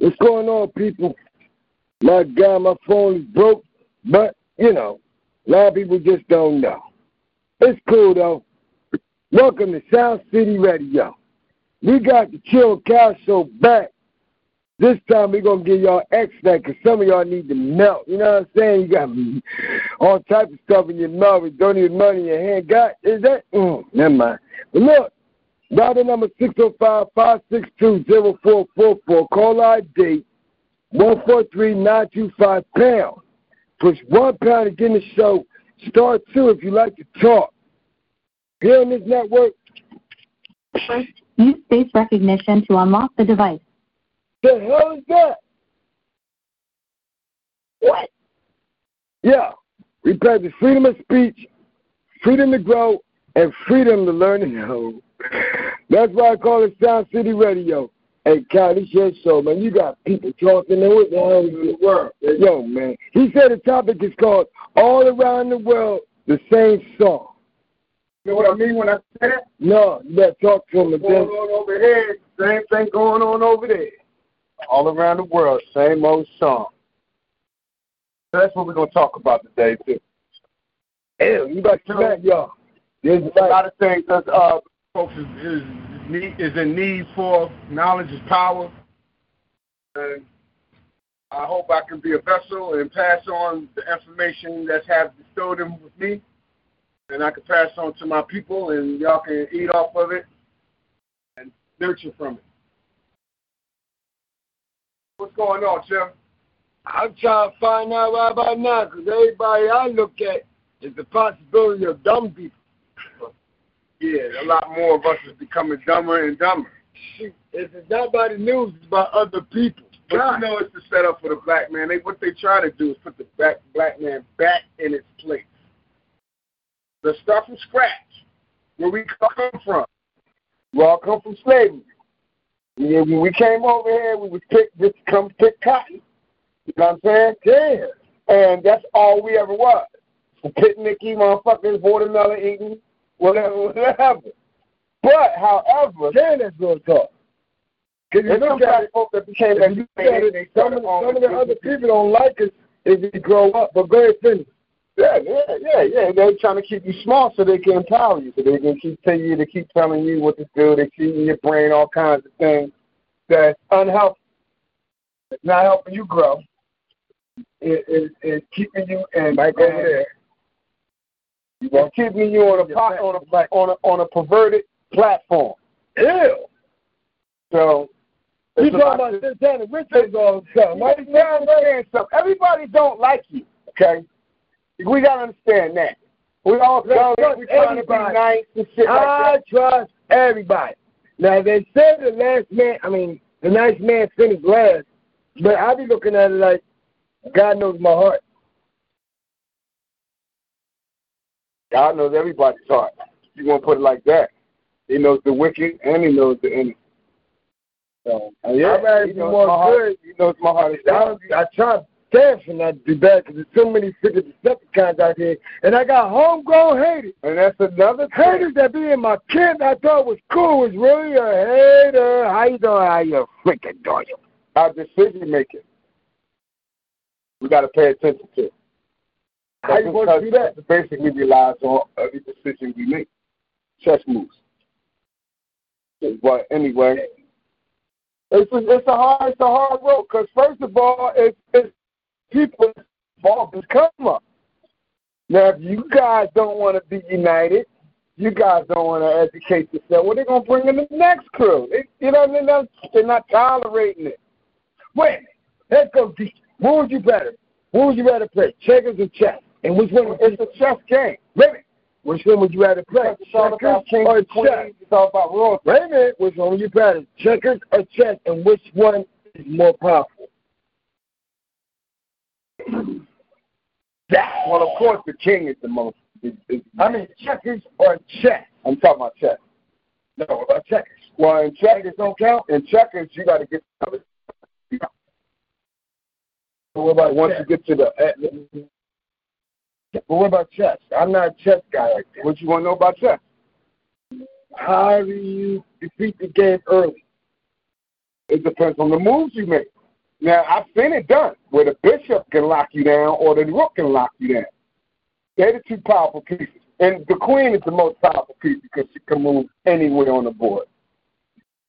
What's going on, people? My God, my phone is broke, but, you know, a lot of people just don't know. It's cool, though. Welcome to Sound City Radio. We got the Chill Cow Show back. This time we're to give y'all extra because some of y'all need to melt. You know what I'm saying? You got all type of stuff in your mouth and don't even money in your hand. God, is that? Mm, never mind. But look, Dial number 605-562-0444. Call ID 143-925 pound. Push one pound to get in the show. Star two if you like to talk. Here on this network. Use face recognition to unlock the device. The hell is that? What? Yeah. We practice freedom of speech, freedom to grow, and freedom to learn and know. That's why I call it Sound City Radio. Hey, Cal, this your show, man. You got people talking there. What the hell is the world? Yo, man. He said the topic is called All Around the World, the Same Song. You know what I mean when I say that? No, you better talk to him. Going on over here, same thing going on over there. All around the world, same old song. That's what we're going to talk about today, too. Hell, you got to back, y'all. There's a lot of things that uh, folks is, is, is in need for. Knowledge is power. And I hope I can be a vessel and pass on the information that's have bestowed in with me. And I can pass on to my people, and y'all can eat off of it and nurture from it. What's going on, Jim? I'm trying to find out right about now because everybody I look at is the possibility of dumb people. Yeah, a lot more of us is becoming dumber and dumber. It's not by the news, it's by other people. But God. you know, it's the setup for the black man. They what they try to do is put the black black man back in its place. Let's start from scratch. Where we come from. We all come from slavery. Yeah, when we came over here, we was pick just come pick cotton. You know what I'm saying? Yeah. And that's all we ever was. Picnicky motherfuckers, watermelon eating, whatever, whatever. But, however, then going to talk. Because you look at it, folks that became that you it, some, of, some of the other people don't like us if we grow up. But go ahead, finish. Yeah, yeah, yeah, yeah. They're trying to keep you small so they can empower you, so they can keep telling you to keep telling you what to do. They feed in your brain all kinds of things that's unhealthy. It's not helping you grow. It, it, it's keeping you in over there it's keeping you on a on a on a on a perverted platform. Ew. So you talking about Santana Richards all the time. Why you understand something? Everybody don't like you. Okay, we gotta understand that. We all go. We trying to be nice and shit like I trust everybody. Now they said the last man. I mean, the nice man finished last, but I be looking at it like God knows my heart. God knows everybody's heart. You want to put it like that. He knows the wicked and he knows the innocent. So, uh, yeah, ready he knows more my good. Heart. He knows my heart is down. I, I try dance not to be bad because there's so many freaking kinds out here. And I got homegrown haters. And that's another thing. Haters that be in my camp I thought was cool was really a hater. How you doing? How you freaking doing? Our decision making. We got to pay attention to. How you going to do that? Basically relies on every decision we make. Chess moves. But anyway, it's a, it's a hard it's a hard road because first of all, it's, it's people involved in come up. Now, if you guys don't want to be united, you guys don't want to educate yourself. Well, they're gonna bring in the next crew. They, you know, they're not, they're not tolerating it. Wait, let's go deep. Who would you better? What would you rather play, checkers or chess? And which one? It's a chess game. Wait Which one would you rather play? It's all about Checkers kings or and chess? queens. It's all about royalty. Wait a minute. Which one would you rather? Checkers or chess? And which one is more powerful? Well, of course, the king is the most. Is, is, I mean, checkers or chess? I'm talking about chess. No, about checkers? Well, in checkers don't count. In checkers, you got to get. What about Once you get to the, eh, But what about chess? I'm not a chess guy like that. what you want to know about chess? How do you defeat the game early? It depends on the moves you make. Now, I've seen it done where the bishop can lock you down or the rook can lock you down. They're the two powerful pieces. And the queen is the most powerful piece because she can move anywhere on the board.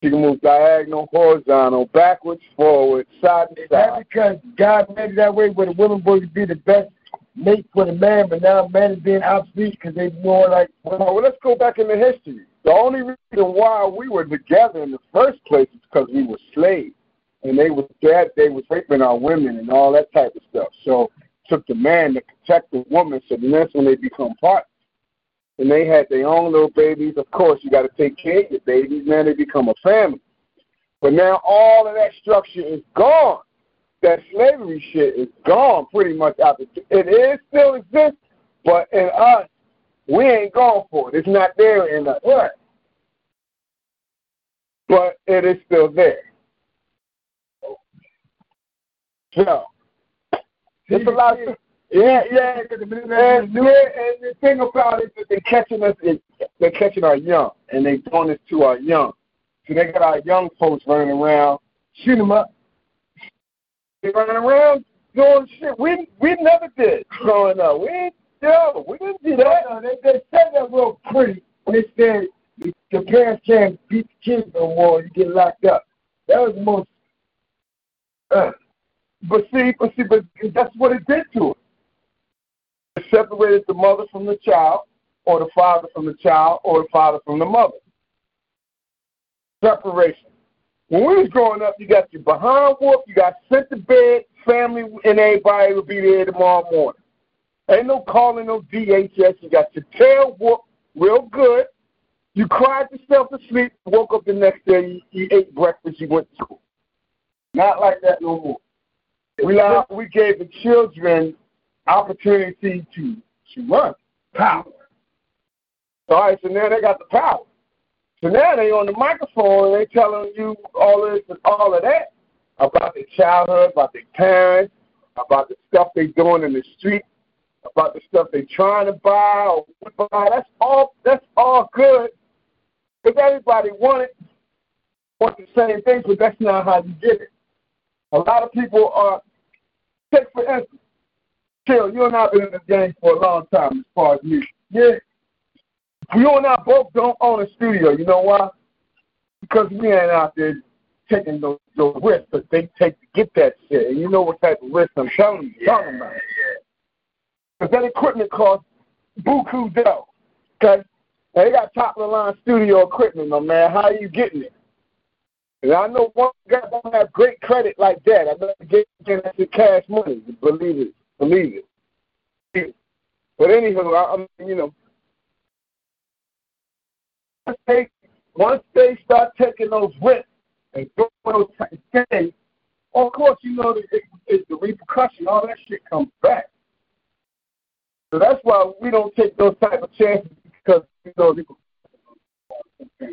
She can move diagonal, horizontal, backwards, forward, side to Is that because God made it that way where the women would be the best mate for the man, but now men is being obsolete because they more like, Well, let's go back into history. The only reason why we were together in the first place is because we were slaves, and they was that they was raping our women and all that type of stuff. So took the man to protect the woman. So then that's when they become partners. And they had their own little babies. Of course, you got to take care of your babies. Now they become a family. But now all of that structure is gone. That slavery shit is gone pretty much out the. It is still exists, but in us, we ain't going for it. It's not there in us. What? But it is still there. So, it's a lot of yeah, yeah, and, and the thing about it is that they're catching us, they're catching our young, and they're doing this to our young. So they got our young folks running around, shoot them up. They running around doing shit we we never did growing up. We yo, we didn't do that. no, they, they said that real pretty. They said the parents can't beat the kids no more, you get locked up. That was the most, uh, But see, but see, but that's what it did to us. It separated the mother from the child, or the father from the child, or the father from the mother. Separation. When we was growing up, you got your behind whoop, you got sent to bed, family, and everybody will be there tomorrow morning. Ain't no calling no DHS. You got your tail whooped real good. You cried yourself to sleep, woke up the next day, you, you ate breakfast, you went to school. Not like that no more. We uh, we gave the children opportunity to to run power. All right, so now they got the power. So now they on the microphone and they telling you all this and all of that about their childhood, about their parents, about the stuff they doing in the street, about the stuff they trying to buy or buy. That's all. That's all good. Because everybody want it, want the same things, but that's not how you get it. A lot of people are. Take for instance, Chill, you and have been in this game for a long time as far as music. Yeah. You and I both don't own a studio. You know why? Because we ain't out there taking those, those risks that they take to get that shit. And you know what type of risks I'm telling you, talking about. Because that equipment costs buku dough. Okay? Now, they got top of the line studio equipment, my man. How are you getting it? And I know one guy don't have great credit like that. I better get get the cash money. Believe it. Believe it. But anyhow, I, I mean, you know, once they once they start taking those risks and doing those things, of course, you know that it, it, the repercussion, all that shit comes back. So that's why we don't take those type of chances because you know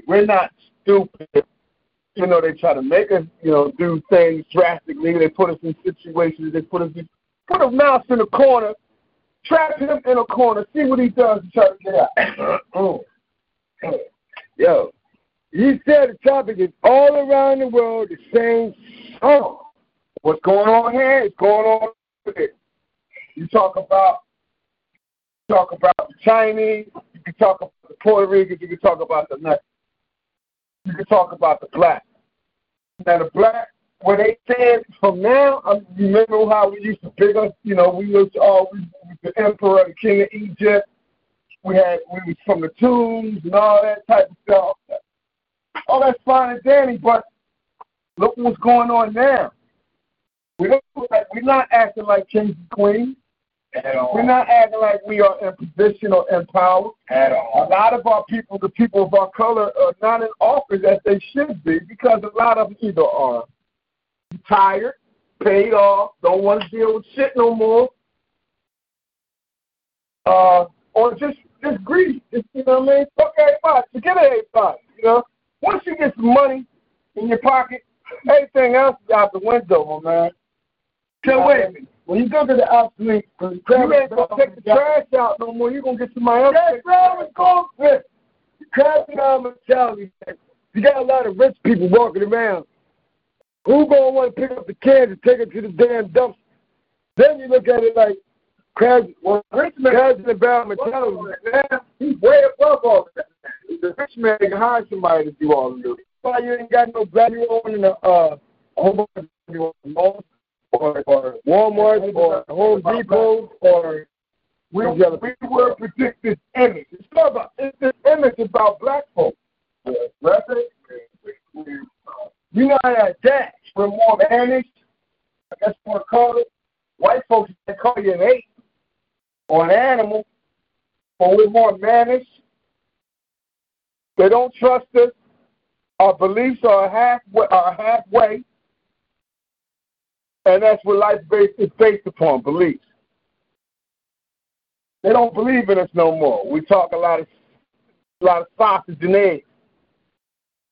we're not stupid. You know, they try to make us, you know, do things drastically. They put us in situations. They put us in, put a mouse in a corner, trap him in a corner, see what he does and try to get out. Oh, Yo, you said the topic is all around the world the same song. What's going on here is going on there. You talk about you talk about the Chinese, you can talk about the Puerto Ricans, you can talk about the Mexicans. You can talk about the black. Now the black, what they said from now, I remember how we used to pick us, you know, we used uh, to we was the emperor, the king of Egypt. We had we was from the tombs and all that type of stuff. All that's fine and dandy, but look what's going on now. We don't like we're not acting like kings and queens. At all. We're not acting like we are in position or in power. At all. A lot of our people, the people of our color, are not in office as they should be because a lot of them either are tired, paid off, don't want to deal with shit no more, uh, or just just greedy. Just, you know what I mean? Fuck everybody. Forget everybody. You know, once you get some money in your pocket, everything else is out the window, my man. So wait a minute. When you go to the obsolete, you ain't gonna take the trash out no more. You're gonna get somebody else. That's right. It's going fit. Trash out mentality. You got a lot of rich people walking around. Who gonna want to pick up the cans and take it to the damn dumpster? Then you look at it like man has an about. Man, he's way above all that. The rich man can hire somebody to do all of this. Why you ain't got no value on in the uh, home or, or Walmart or Home Depot or we, we will predict this image. It's not about it's this image about black folks. Right? You know that we're more managed. I guess what to call it. White folks they call you an ape or an animal, or we're more managed. They don't trust us. Our beliefs are halfway, are halfway, and that's what life is based upon beliefs. They don't believe in us no more. We talk a lot of a lot of sausage and eggs.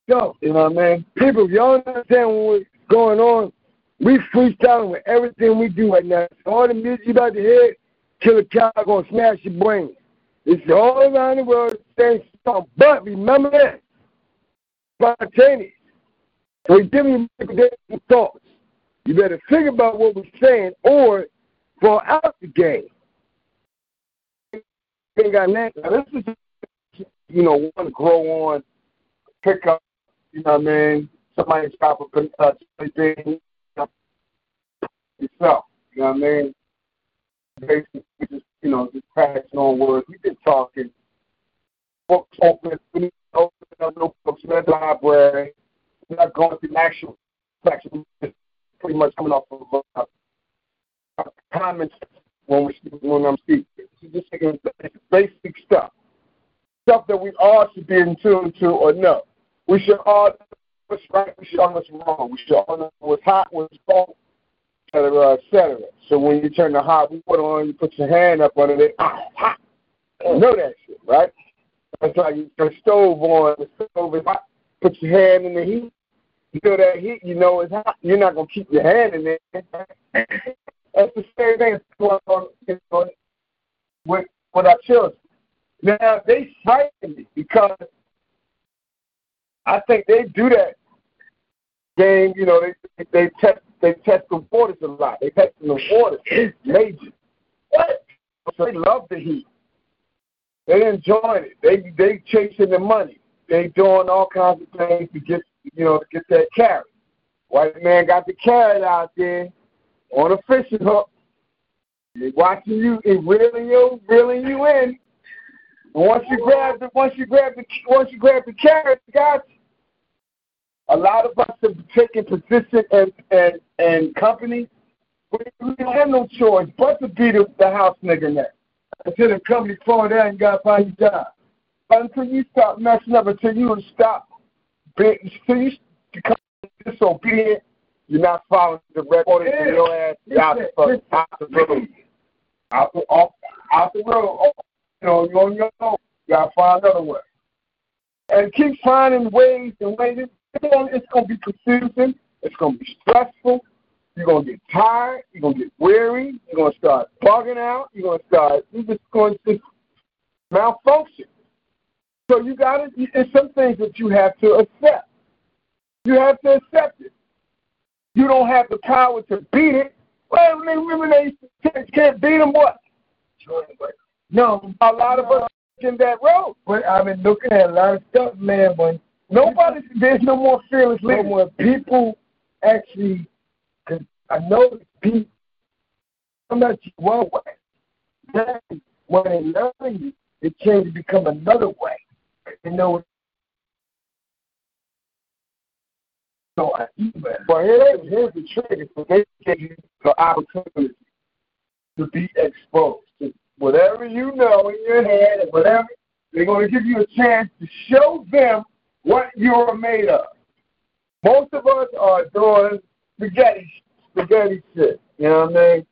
Yo, you know what I mean? People, y'all understand what's going on? We freestyling with everything we do right now. All the music you about to hear, Killa Kal gonna smash your brain. It's all around the world, saying song. But remember this, spontaneous. We're giving you thoughts. You better think about what we're saying or fall out the game. Now, this is, you know, one to grow on, pick up, you know what I mean? Somebody stop a uh, thing yourself, you know what I mean? Basically, just, you know, just passing on words. We've been talking. Books open, we need to open up notebooks, read the library. We're not going through actual, actually, pretty much coming off of uh, comments when we when I'm speaking. So just taking basic stuff, stuff that we all should be in tune to or know. We should all know what's right. We should all know what's wrong. We should all know what's hot, what's cold, et cetera, et cetera. So when you turn the hot water on, you put your hand up under it. Ah, hot. You know that shit, right? That's why you put the stove on. The stove is hot. Put your hand in the heat You feel that heat, you know it's hot. You're not gonna keep your hand in there. That's the same thing with with our children. Now they frighten me because I think they do that game. You know, they they test they test the waters a lot. They test the waters major. What? So they love the heat. They enjoy it. They they chasing the money. They doing all kinds of things to get you know, to get that carrot. White man got the carrot out there on a fishing hook. He's watching you, he's reeling you, reeling you in. And once you grab the, once you grab the, once you grab the carrot, guys, a lot of us have taken position and and and company. We don't have no choice but to be the, the house nigga now. Until the company fall down and got to find your job. Until you stop messing up, until you stop until you become disobedient, you're not following the red orders yeah. your ass out, the, out the road. Out the, off, out the road. Oh, you know, you're on your own. You gotta find another way. And keep finding ways and ways. It's it's going to be confusing. It's going to be stressful. You're going to get tired. You're going to get weary. You're going to start bugging out. You're going to start, you're just going to malfunction. So you got to, it's some things that you have to accept. You have to accept it. You don't have the power to beat it. Well, I mean, women they can't beat them. What? No, a lot of us in that road. But I've been looking at a lot of stuff, man. But nobody, there's no more fearless. When people actually, I know people, I'm not one way. Then when they learn you, it changes to become another way you know. So I But here, here's the trick: is they give you the opportunity. to be exposed. to Whatever you know in your head and whatever, they're going to give you a chance to show them what you're made of. Most of us are doing spaghetti, spaghetti shit. You know what I mean?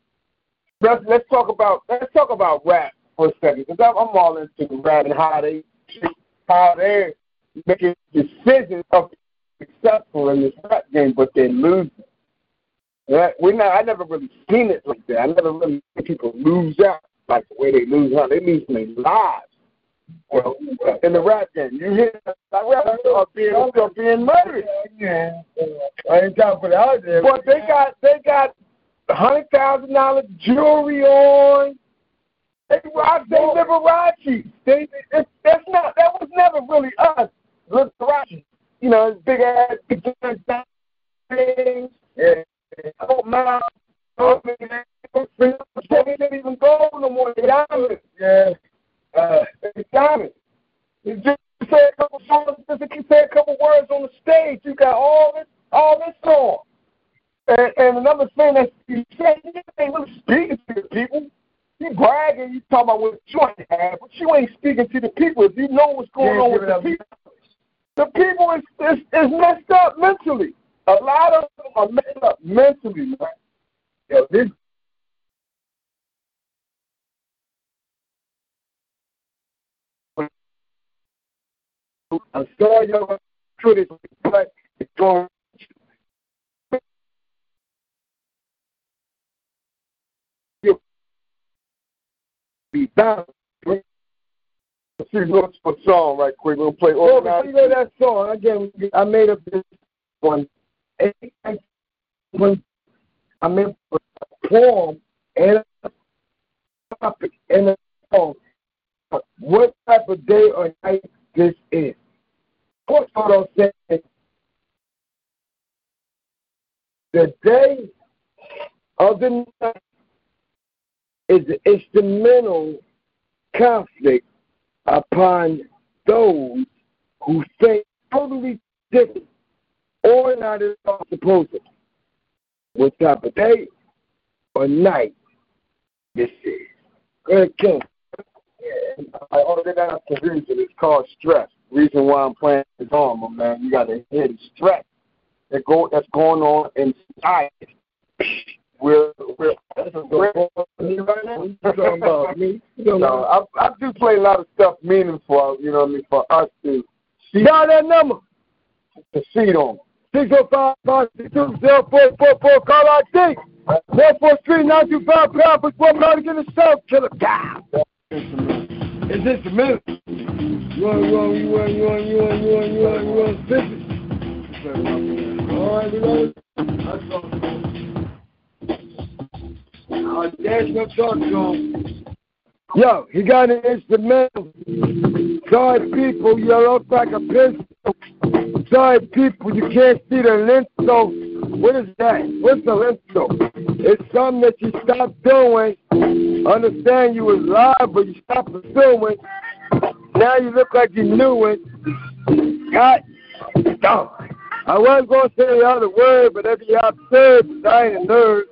Let's, let's talk about let's talk about rap for a second because I'm, I'm all into the rap and how they how they making decisions of successful in this rap game, but they're losing. Yeah, we not. I never really seen it like that. I never really seen people lose out like the way they lose out. They lose their lives. Well, in the rap game, you hear like rappers are being are being murdered. I ain't talking to the out. But they got they got hundred thousand dollars jewelry on. They rock they Liberace. They it, that's not that was never really us. Liberace. You know, big ass big ass things. Yeah. Oh oh man, they didn't even go no more. Yeah. You just say a couple songs, just say a couple words on the stage. You got all this, all this song. And, and another thing that you say, you ain't really speaking to the people. You bragging, you talking about what you ain't have, but you ain't speaking to the people. If you know what's going on with the people, the people is, is is messed up mentally. A lot of them are messed up mentally, man. Yo, this I'm sorry, y'all. Truly, but it's going. Be bound. Let's see, what's a song right quick. We'll play. Oh, before you go that song, again, I made up this one. When I made a poem and a topic and a song. What type of day or night this is? The day of the night is an instrumental conflict upon those who think totally different or not at all supposed to. What type of day or night this is? Go ahead, Kim. I ordered that out to reason. It's called stress. Reason why I'm playing this on, my man. You got to hear the stress that go that's going on inside. We're we're, we're right now. You talking about me? No, I I do play a lot of stuff meaningful. You know what I mean for us to see. Got that number? To see on. Six zero five five six two zero four four four. Call ID. Four four three nine two five pound. Put one pound again the self killer. God. It's instrumental. You want, you want, you want, you want, you want, you want, you want, you want, fifty. All right, ready? That's all. Uh, Dad's gonna talk to him. Yo, he got an instrumental. Sorry, people, you look like a pistol. Sorry, people, you can't see the lintel. What is that? What's the lintel? It's something that you stopped doing. Understand you was live, but you stopped pursuing. Now you look like you knew it. God darn. I wasn't going to say the other word, but that'd be absurd, I ain't a nerd.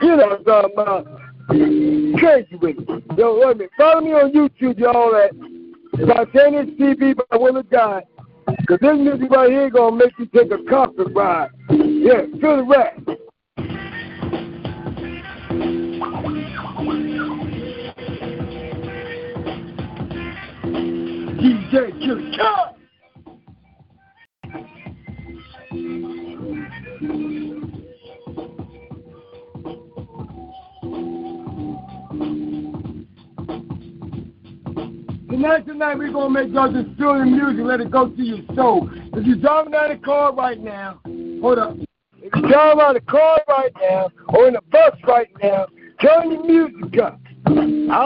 you know what I'm talking about. Crazy with it. Yo, wait a minute. Follow me on YouTube, y'all, at Spontaneous TV by Will of God. Because this music right here going to make you take a comfort ride. Yeah, feel the rap. DJ Killa Tonight, tonight, we're going to make y'all just feel the music, let it go to your soul. If you're driving down the car right now, hold up. If you're driving down the car right now, or in the bus right now, turn your music up. I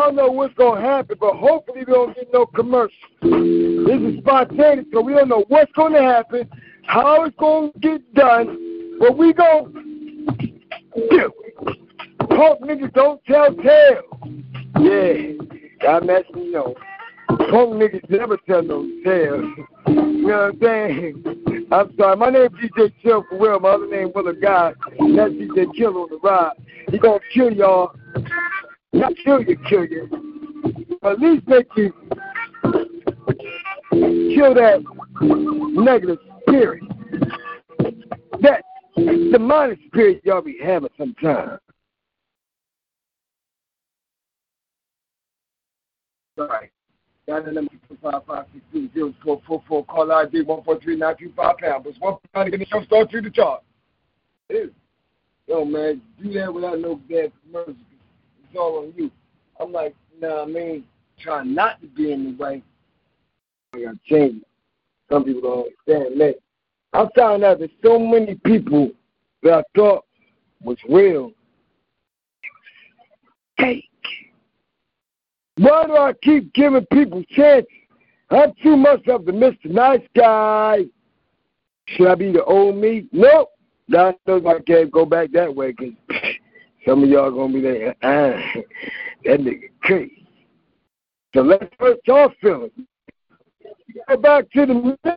don't know what's going to happen, but hopefully we don't get no commercial. This is spontaneous, so we don't know what's going to happen, how it's going to get done, but we going to do Punk niggas don't tell tales. Yeah, God mess me know. Punk niggas never tell no tales. You know what I'm saying? I'm sorry. My name's DJ Chill for real. My other name Will of God. That's DJ Chill on the ride. He gonna kill y'all. Not kill you, kill you. At least make you kill that negative spirit. That demonic spirit y'all be having sometimes. Sorry. Got the four four four. Call ID one four three nine two five pound. But one pound to get the show start through the chart. Dude. Yo man, do that without no bad commercials. It's all on you. I'm like, nah, I mean, trying not to be in the way. I got change. Some people don't understand that. I found out that so many people that I thought was real fake. Why do I keep giving people chances? I'm too much of the Mr. Nice Guy. Should I be the old me? Nope. God knows I can't go back that way because some of y'all going to be there, ah, that nigga crazy. So let's hurt your feelings. Go back to the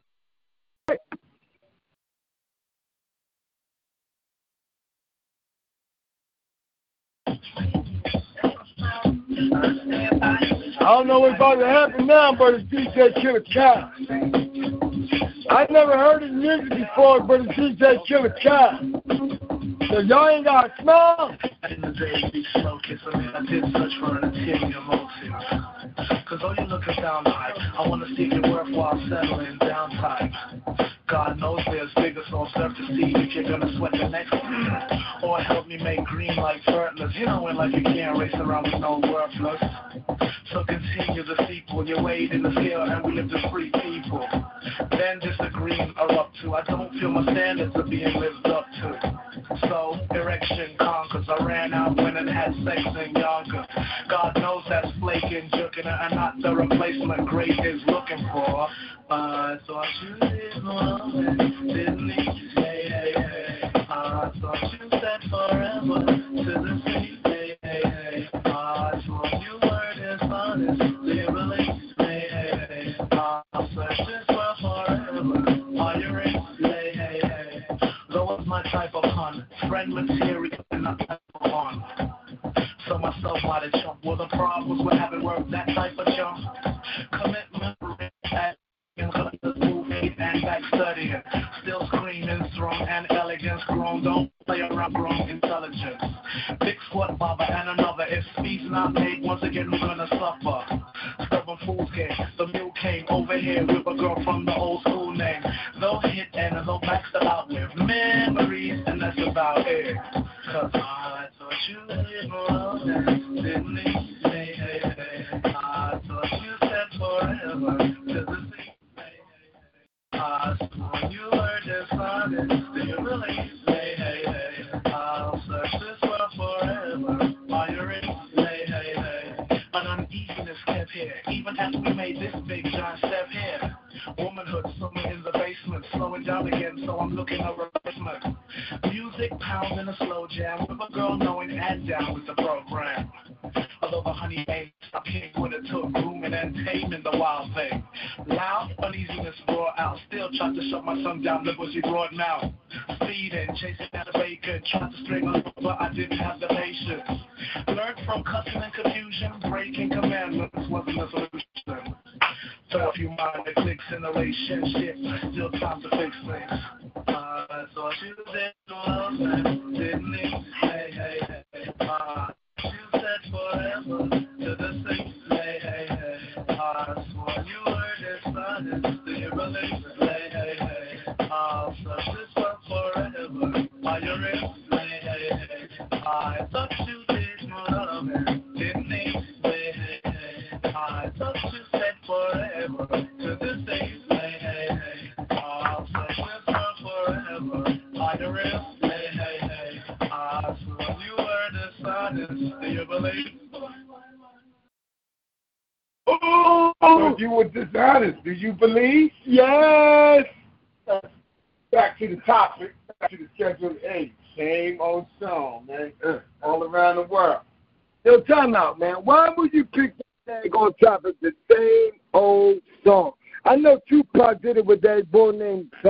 I don't know what's about to happen now, but it's DJ Killa Kal. I never heard his music before, but it's DJ Killa Kal. So y'all ain't got? In the day, slow kiss. I did for an ulterior motive. Cause all you looking down I wanna see settling down tight. God knows there's bigger, so I'm to see if you're gonna sweat the next Or help me make green like. You know when like you can't race around with no worthless. So continue the sequel. You're weighed in the scale and we live free people. Then disagreeing are up to. I don't feel my standards are being lived up to. So I ran out when it had sex in Yonkers. God knows that's flaking, jerking, and not the replacement great is looking for. I thought you did love didn't? Hey, hey, hey. I thought you said forever to the sea. Hey, hey, hey. I thought you were dishonest, really. Hey, hey, hey. I'll search this friend material and not type of fun. So myself might have jumped. Well, the problems with having worked that type of jump. Commitment, and back studying. Still screaming, strong and elegance grown. Don't play around grown intelligence. Big squat baba and another. If speed's not made, once again we're gonna suffer.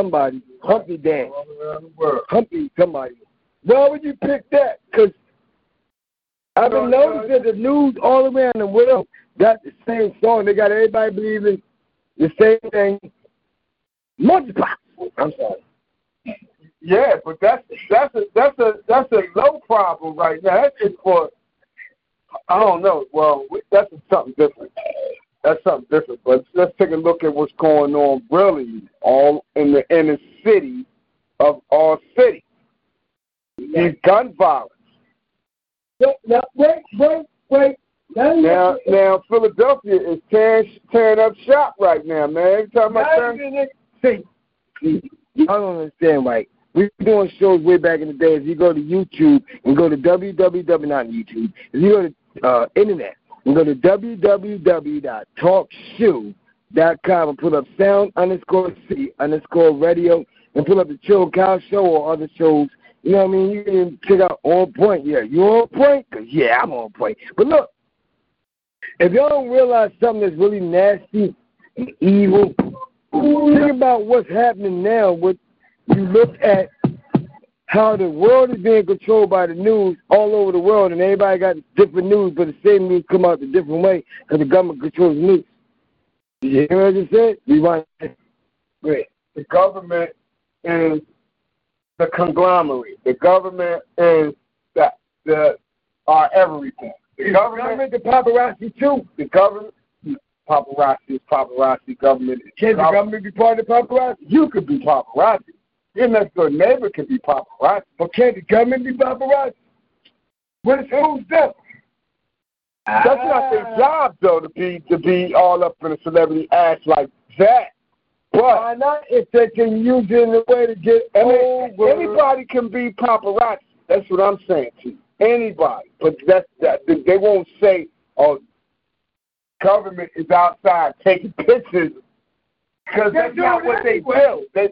Somebody, Humpty Dance. All around the world. Humpty somebody. Why would you pick that? Because I've been No, no. noticing the news all around the world got the same song. They got everybody believing the same thing. Monkeypox. I'm sorry. Yeah, but that's that's a that's a that's a low problem right now. That's just for I don't know. Well, that's something different. That's something different. But let's take a look at what's going on really all in the inner city of all cities. These gun violence. No, no, wait, wait, wait. Now, Now, now Philadelphia is tearing tearing up shop right now, man. Every time I turn, See, I don't understand Like We were doing shows way back in the day. If you go to YouTube and go to www, not YouTube, if you go to uh, internet go to www.talkshoe.com and put up sound underscore C underscore radio and put up the Chill Cow Show or other shows. You know what I mean? You can check out On Point. Yeah, you on point? Cause yeah, I'm on point. But look, if y'all don't realize something that's really nasty and evil, think about what's happening now. With you look at how the world is being controlled by the news all over the world, and everybody got different news, but the same news come out a different way because the government controls the news. You hear what I just said? Rewind. Great. the government is the conglomerate. The government is the the our everything. The government, the paparazzi too. the government, paparazzi is paparazzi. Government Can the government be part of the paparazzi? You could be paparazzi. Your next door neighbor could be paparazzi. But can the government be paparazzi? What is who's that? That's not their ah. job though to be to be all up in a celebrity ass like that. But Why not? If they can use it in a way to get I mean, over. anybody can be paparazzi. That's what I'm saying to you. Anybody, but that's that. They won't say, "Oh, government is outside taking pictures," because that's not what they do. They,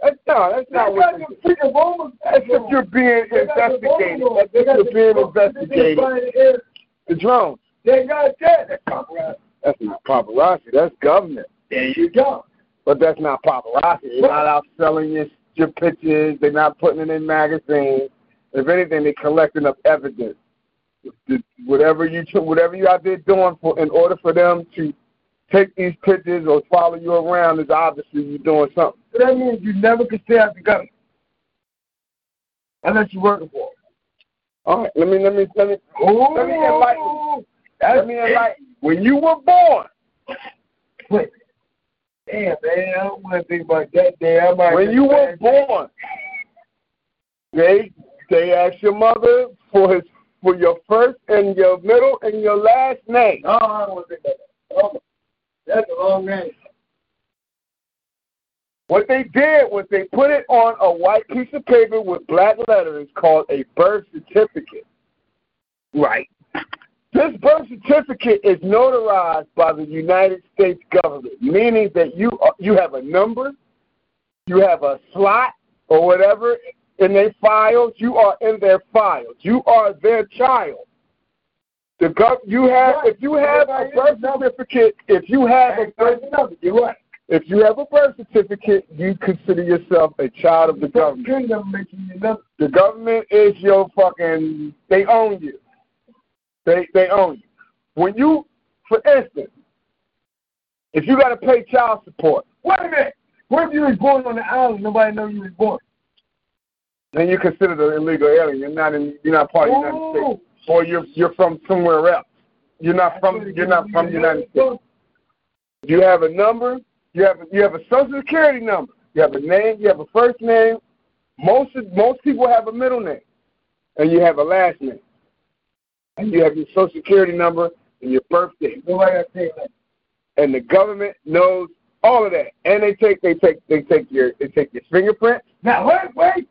that's no, that's not what they do. freaking bombers. That's if you're being investigated. That's if you're being investigated. The drones. They got that. That's paparazzi. That's not paparazzi. That's government. There you go. But that's not paparazzi. They're not out selling your your pictures. They're not putting it in magazines. If anything, they're collecting up evidence. Whatever you whatever you out there doing for in order for them to take these pictures or follow you around is obviously you're doing something. So that means you never can stay out the government. Unless you're working for it. All right, let me let me let me Oh, let me enlighten. you. That's Let me enlighten. When you were born, Wait. Damn, man, I don't want to think about that day. I might when you were born, they they asked your mother for his for your first and your middle and your last name. No, I don't want to think about that. Oh, that's a long name. What they did was they put it on a white piece of paper with black letters called a birth certificate. Right. This birth certificate is notarized by the United States government, meaning that you uh, you have a number, you have a slot or whatever in their files. You are in their files. You are their child. The gov- you have if you have a birth certificate, if you have a birth right. if you have a birth certificate, you consider yourself a child of the government. Kingdom making you number. The government is your fucking. They own you. They they own you. When you, for instance, if you got to pay child support, Wait a minute. What if you was born on the island? Nobody know you was born. then you're considered an illegal alien. You're not in. You're not part of the United States, or you're you're from somewhere else. You're not from. You're not from the United States. You have a number. You have you have a social security number. You have a name. You have a first name. Most most people have a middle name, and you have a last name, and you have your social security number and your birthday. Nobody got say that. And the government knows all of that, and they take they take they take your they take your fingerprint. Now, wait, wait.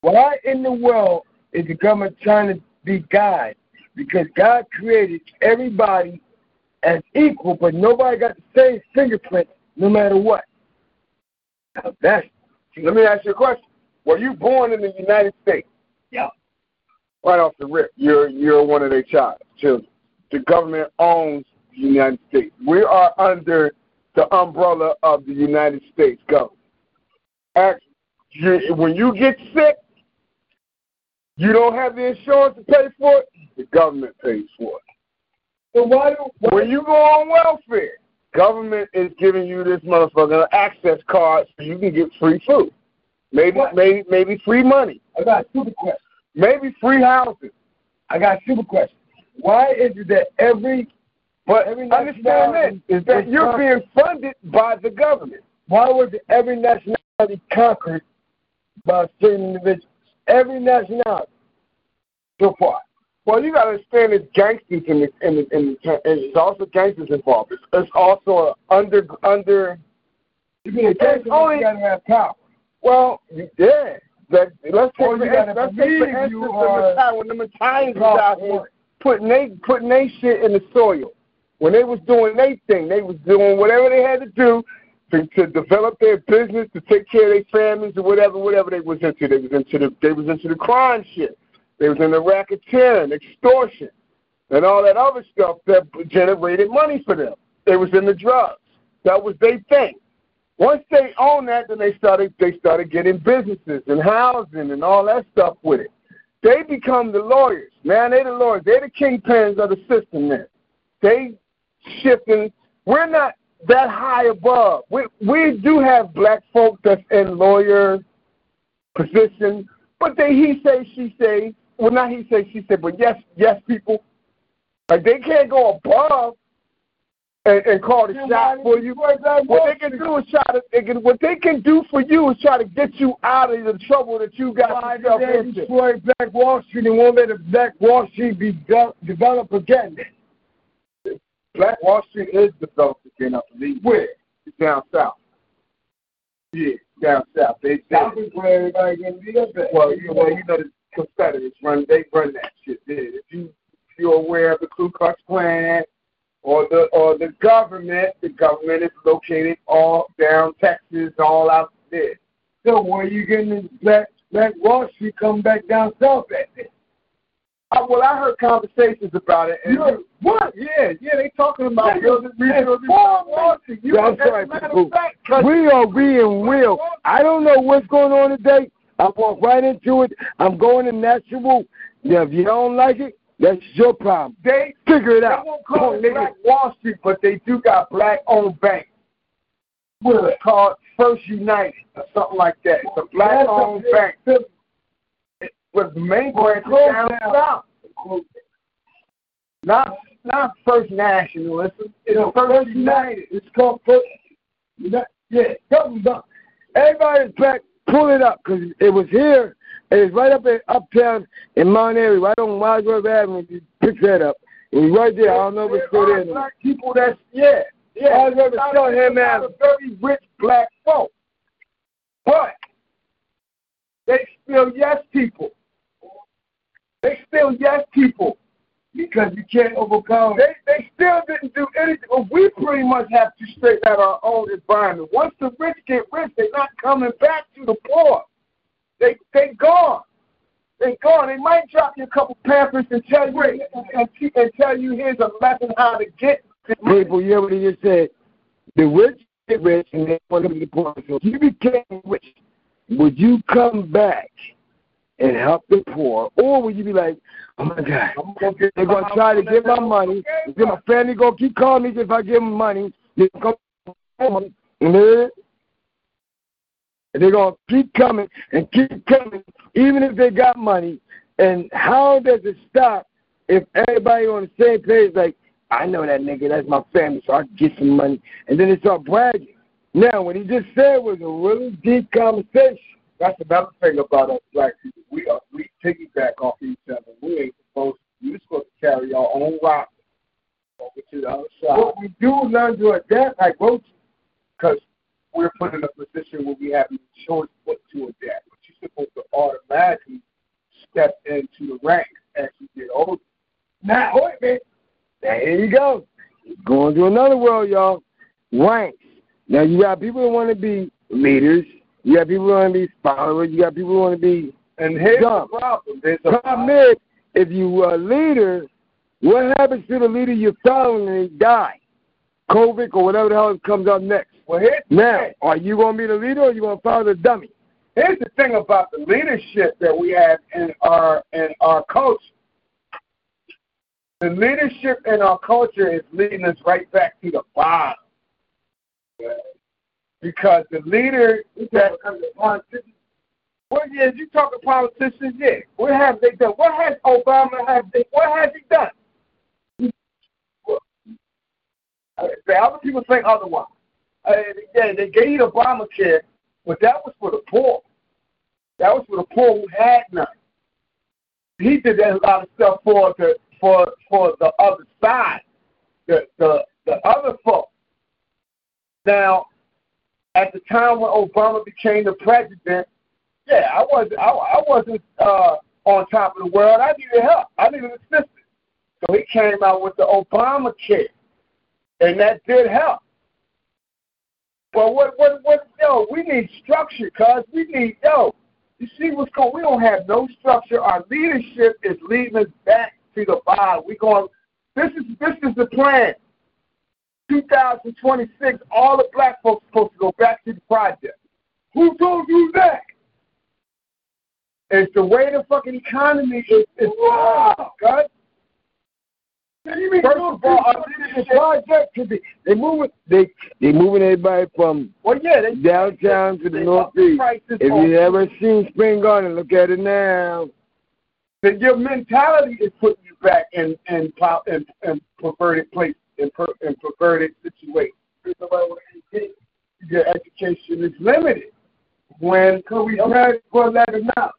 Why in the world is the government trying to be God? Because God created everybody as equal, but nobody got the same fingerprint no matter what. Now, that's Let me ask you a question. Were you born in the United States? Yeah. Right off the rip, you're you're one of their child children. The government owns the United States. We are under the umbrella of the United States government. Act- you- When you get sick, You don't have the insurance to pay for it, the government pays for it. So why do why, When you go on welfare, government is giving you this motherfucker access card so you can get free food. Maybe What? maybe maybe free money. I got a super question. Maybe free housing. I got a super question. Why is it that every But Every understand this is that you're being funded by the government. why was every nationality conquered by certain individuals? Every nationality so far. Well, you got to understand it's gangsters in the in the, in the and there's also gangsters involved. It's, it's also under under. You mean a It's gangster, only- oh, you gotta have power. Well, yeah. That, let's take Or for you gotta instance, let's take for believe instance you the are- when the Italians was out here putting they putting they shit in the soil. When they was doing their thing, they was doing whatever they had to do to, to develop their business, to take care of their families or whatever, whatever they was into. They was into the they was into the crime shit. They was into racketeering, extortion, and all that other stuff that generated money for them. They was in the drugs. That was their thing. Once they owned that, then they started they started getting businesses and housing and all that stuff with it. They become the lawyers. Man, they the lawyers. They're the kingpins of the system now. They shifting. We're not that high above. We we do have black folk that's in lawyer position, but they he say she say. Well, not he say she say, but yes yes people. Like they can't go above and, and call the shot for you. What they can do is try to they can, what they can do for you is try to get you out of the trouble that you got Why did yourself they into. destroy Black Wall Street and won't let the Black Wall Street be de- developed again? Black Wall Street is developed again, I believe. Where? Down south. Yeah, down south. They, they South is where everybody can be up at. well, you well, you know the Confederates run they run that shit there. If you if you're aware of the Ku Klux Klan or the or the government, the government is located all down Texas, all out there. So where you getting this Black Black Wall Street come back down south at then? Uh, well, I heard conversations about it. And You- what? Yeah, yeah, they talking about building, rebuilding inform. Wall Street. You, Yeah, I'm as a matter of fact, We are being real. I don't know what's going on today. I walk right into it. I'm going to natural. Yeah, if you don't like it, that's your problem. they Figure it They out. won't call it. Black Wall Street, but they do got black-owned bank. What is it called? First United or something like that. It's a black-owned bank. Was the main branch down south. Not not First National. It's, it's No, First United. It's called First. United. Yeah, something's up. Everybody's back. Pull it up because it was here. It's right up in uptown in Mount Airy, right on Wadsworth Avenue. You pick that up. And right there. I don't know if it's still There there. black people that's yeah. Yeah, I was gonna him, a very rich black folk, but they still yes people. They still yes people. Because you can't overcome. They they still didn't do anything. Well, we pretty much have to straighten out our own environment. Once the rich get rich, they're not coming back to the poor. They they gone. They gone. They might drop you a couple pamphlets and tell you and, and, and tell you here's a lesson how to get. money. people, you hear what he just said? The rich get rich and they want to be the poor. So if you became rich, would you come back and help the poor? Or would you be like, oh my God, I'm gonna get they're going to try to get my money. Then my family going to keep calling me if I give them money. They're going to and they're going to keep coming and keep coming, even if they got money. And how does it stop if everybody on the same page, like, I know that nigga, that's my family, so I can get some money. And then they start bragging. Now, what he just said was a really deep conversation. That's another thing about us black people. We are we piggyback off each other. We ain't supposed to. We're supposed to carry our own rock over to the other side. But we do learn to adapt like roaches. because we're put in a position where we have no choice but to adapt. But you're supposed to automatically step into the ranks as you get older. Wait a. There you go. Going to another world, y'all. Ranks. Now, you got people that want to be leaders. You got people who want to be followers. You got people who want to be And here's Dumb. the problem. A problem is, if you are a leader, what happens to the leader you're following and die? COVID or whatever the hell comes up next. Well, here's Now, are you going to be the leader or are you going to follow the dummy? here's the thing about the leadership that we have in our in our culture. The leadership in our culture is leading us right back to the bottom. Because the leader that what is you talk talking politicians? Yeah. What have they done? What has Obama have they, what has he done? The other people think otherwise. Uh, yeah, they gave Obamacare, but that was for the poor. That was for the poor who had none. He did that a lot of stuff for the for for the other side, the the the other folks. Now, at the time when Obama became the president, yeah, I wasn't I, I wasn't uh, on top of the world. I needed help. I needed assistance. So he came out with the Obamacare, and that did help. Well, what what what? Yo, we need structure, cause we need yo. You see what's going? We don't have no structure. Our leadership is leading us back to the bottom. We going. This is this is the plan. 2026, all the black folks supposed to go back to the project. Who told you that? It's the way the fucking economy is. is wow, God. First of all, our leadership project could be they moving they They moving everybody from well, yeah, they downtown to the they northeast. If you ever seen Spring Garden, look at it now. then your mentality is putting you back in in in, in perverted place in, per, in perverted situations. Your education is limited. When we have for lack of knowledge,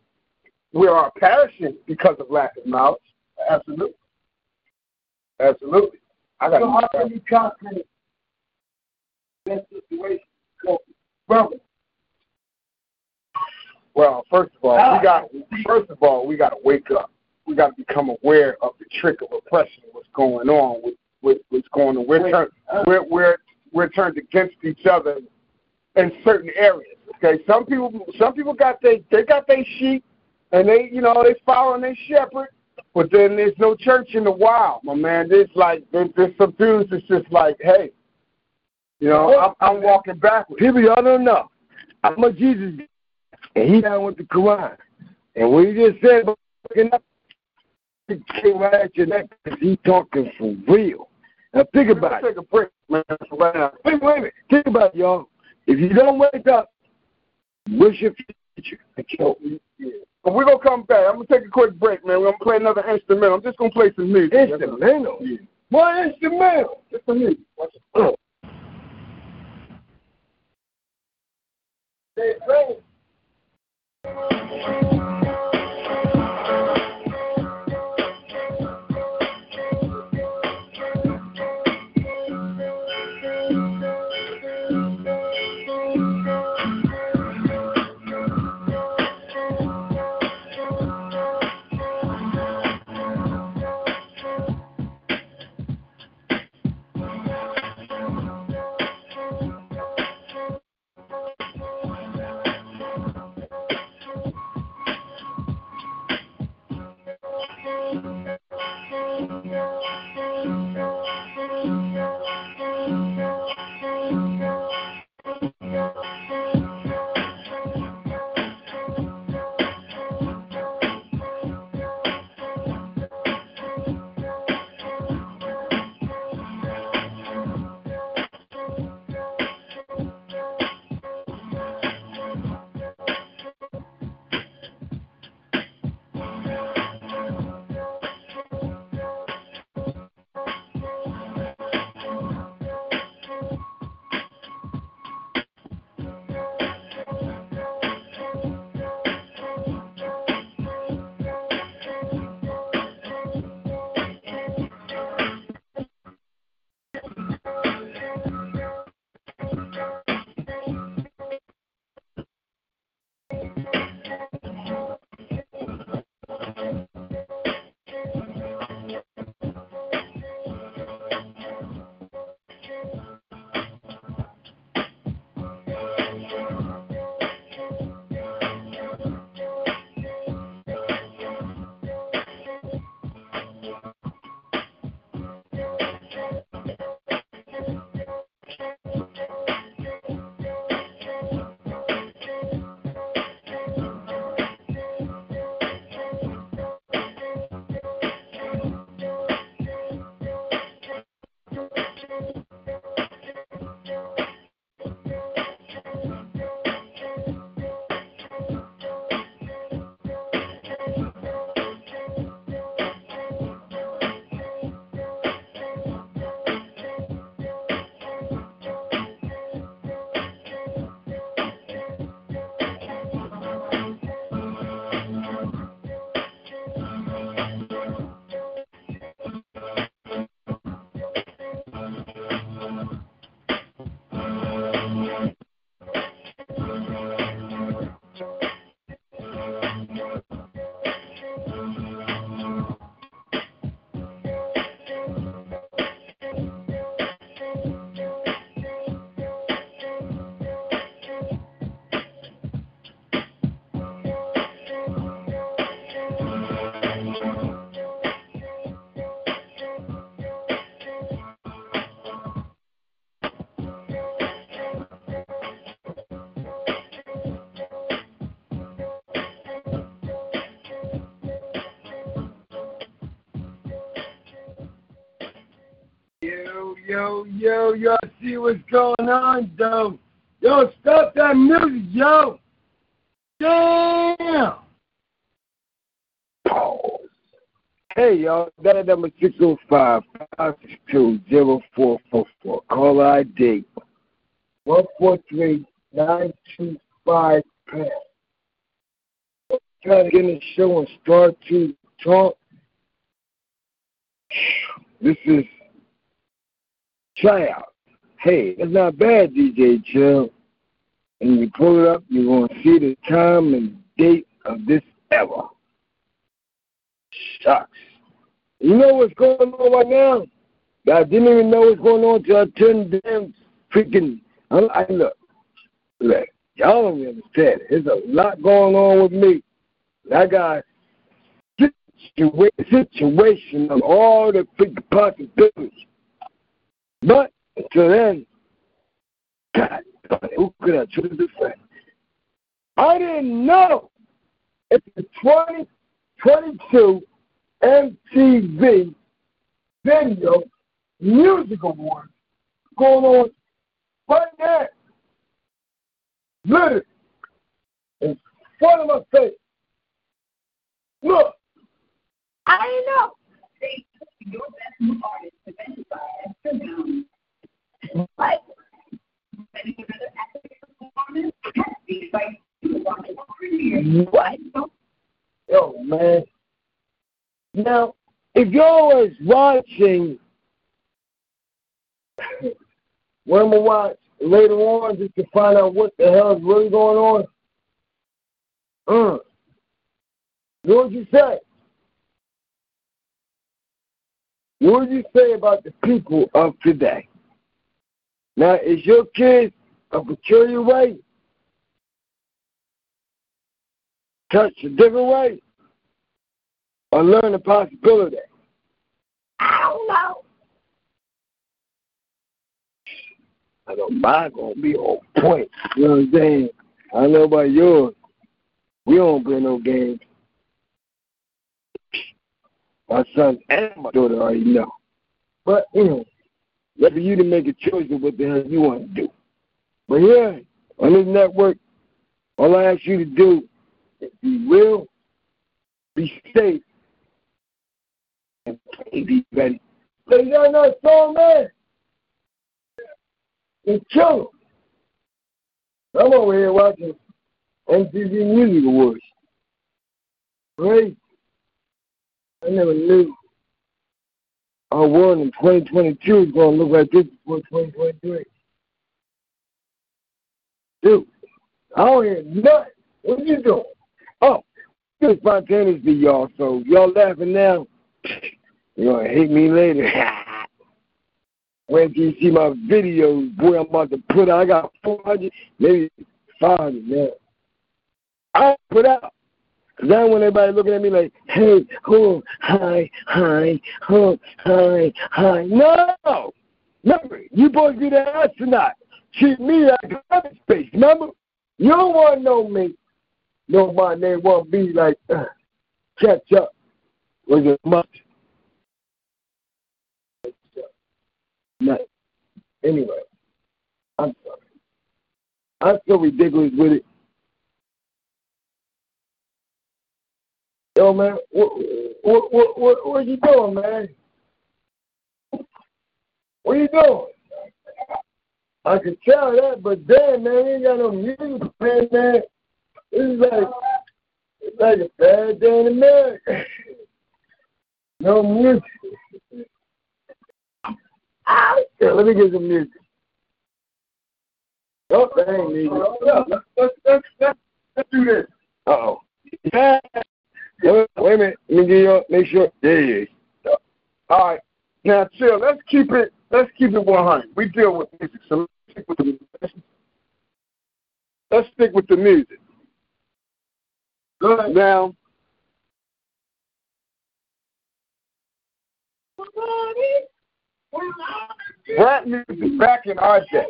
we are perishing because of lack of knowledge. Absolutely, absolutely. I got. So how can you calculate that situation? Brother. Well, first of all, we got first of all we got to wake up. We got to become aware of the trick of oppression. What's going on with, what's going on? We're turned we're we're we're turned against each other in certain areas. Okay, some people some people got they they got their sheep and they you know they following their shepherd, but then there's no church in the wild, my man. There's like there's, there's some dudes that's just like, hey, you know, I'm, I'm walking backwards. People, y'all don't know. I'm a Jesus, and he down with the Quran. And what he just said about fucking up, he came right at your neck because he talking for real. Now think about Let's it. take a break, man. Right now. Wait, wait a minute. Think about it, y'all. If you don't wake up, what's your future? But we're gonna come back. I'm gonna take a quick break, man. We're gonna play another instrumental. I'm just gonna play some music. Instrumental. Yeah. What instrumental? Just some music. Watch it. Oh. Yo, yo, y'all see what's going on, though? Yo, stop that music, yo. Damn. Hey, y'all, that number 605 562 0444. Call ID 143 925 pound. Trying to get in the show and start to talk. This is tryout. Hey, it's not bad, DJ Chill. And you pull it up, you're going to see the time and date of this era. Shucks. You know what's going on right now? I didn't even know what's going on until I turned damn freaking. I, I look, look, y'all don't understand. There's a lot going on with me. I got situation of all the freaking possibilities. But until then, God, who could I choose to say? I didn't know it's the 2022 MTV Video Music Awards going on right now. Literally, in front of my face. Look, I didn't know. Your best new artist presented by Esther What? What? Yo, man. Now, if y'all was watching, we watch later on just to find out what the hell is really going on, uh, what would you say? What would you say about the people of today? Now, is your kid a peculiar way? Touch a different way? Or learn the possibility? I don't know. I know mine gonna be on point. You know what I'm saying? I know about yours. We don't play no games. My son and my daughter already know. But anyway, know, that's for you to make a choice of what the hell you want to do. But here on this network, all I ask you to do is be real, be safe, and be ready. So you got another song, man? And kill I'm over here watching MTV Music Awards. Great. I never knew our world in 2022 is going to look like this before 2023. Dude, I don't hear nothing. What are you doing? Oh, it's spontaneously, y'all. So y'all laughing now, you're going to hate me later. When you see my videos, boy, I'm about to put out. I got 400, maybe 500 now. I put out. Don't want everybody looking at me like, hey, oh, hi, hi, oh, hi, hi. No! Remember, you to be the astronaut. Treat me like a space, remember? You don't want to know me. Nobody they want to be like, uh, catch up with your much. No. Anyway, I'm sorry. I'm so ridiculous with it. Yo, man, what, what, what, what, what you doing, man? What you doing? I can tell that, but damn, man, we ain't got no music playing, man. This is like, it's like a bad day in America. no music. Ah, yeah, let me get some music. Oh, ain't music. Let's, let's, let's, let's, let's do this. Uh-oh. Yeah. Wait, wait a minute. Let me get you make sure. Yeah, yeah. All right. Now, chill. Let's keep it. Let's keep it 100. We deal with music, so let's stick with the music. Let's stick with the music. Good. Now. Rap music back in our day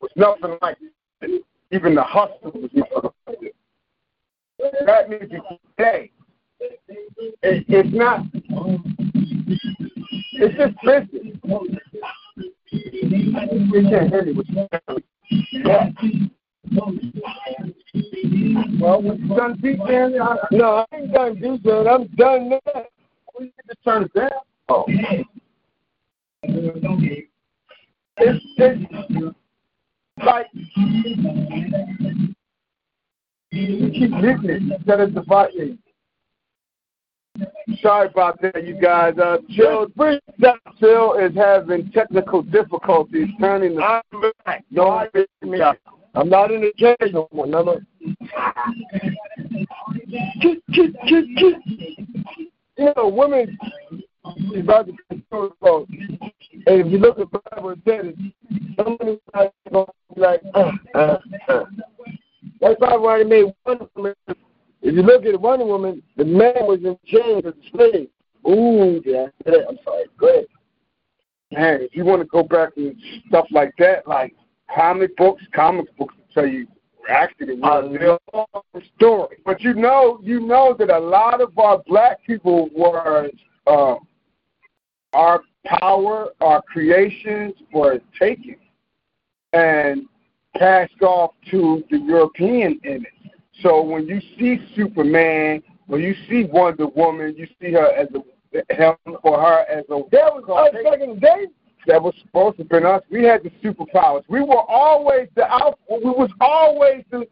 was nothing like it. Even the hustle was nothing like it. Rap music today, it, it's not. It's just business. We can't hear you. Yeah. Well, when you done DJing, I, No, I ain't done DJing. I'm done now. we need to turn it down. Oh. It's, it's like you keep hitting it instead of dividing. Sorry about that, you guys. Uh, Chill, Chill is having technical difficulties turning the. I'm back. Don't me. I'm not in the cage no more. No, no. You know, women is about to control the. And if you look at Bible, it says some women are going to be like, uh, uh, uh. That's probably why they made Wonder Woman. If you look at Wonder Woman, the man was in chains as a slave. Ooh, yeah. I'm sorry. Go ahead. Man, if you want to go back and stuff like that, like comic books, comic books tell you actually A deal. long story. But you know, you know that a lot of our black people were um, our power, our creations were taken and passed off to the European image. So when you see Superman, when you see Wonder Woman, you see her as a him for her as a That was us back in the day. that was supposed to have been us. We had the superpowers. We were always the alpha. We was always the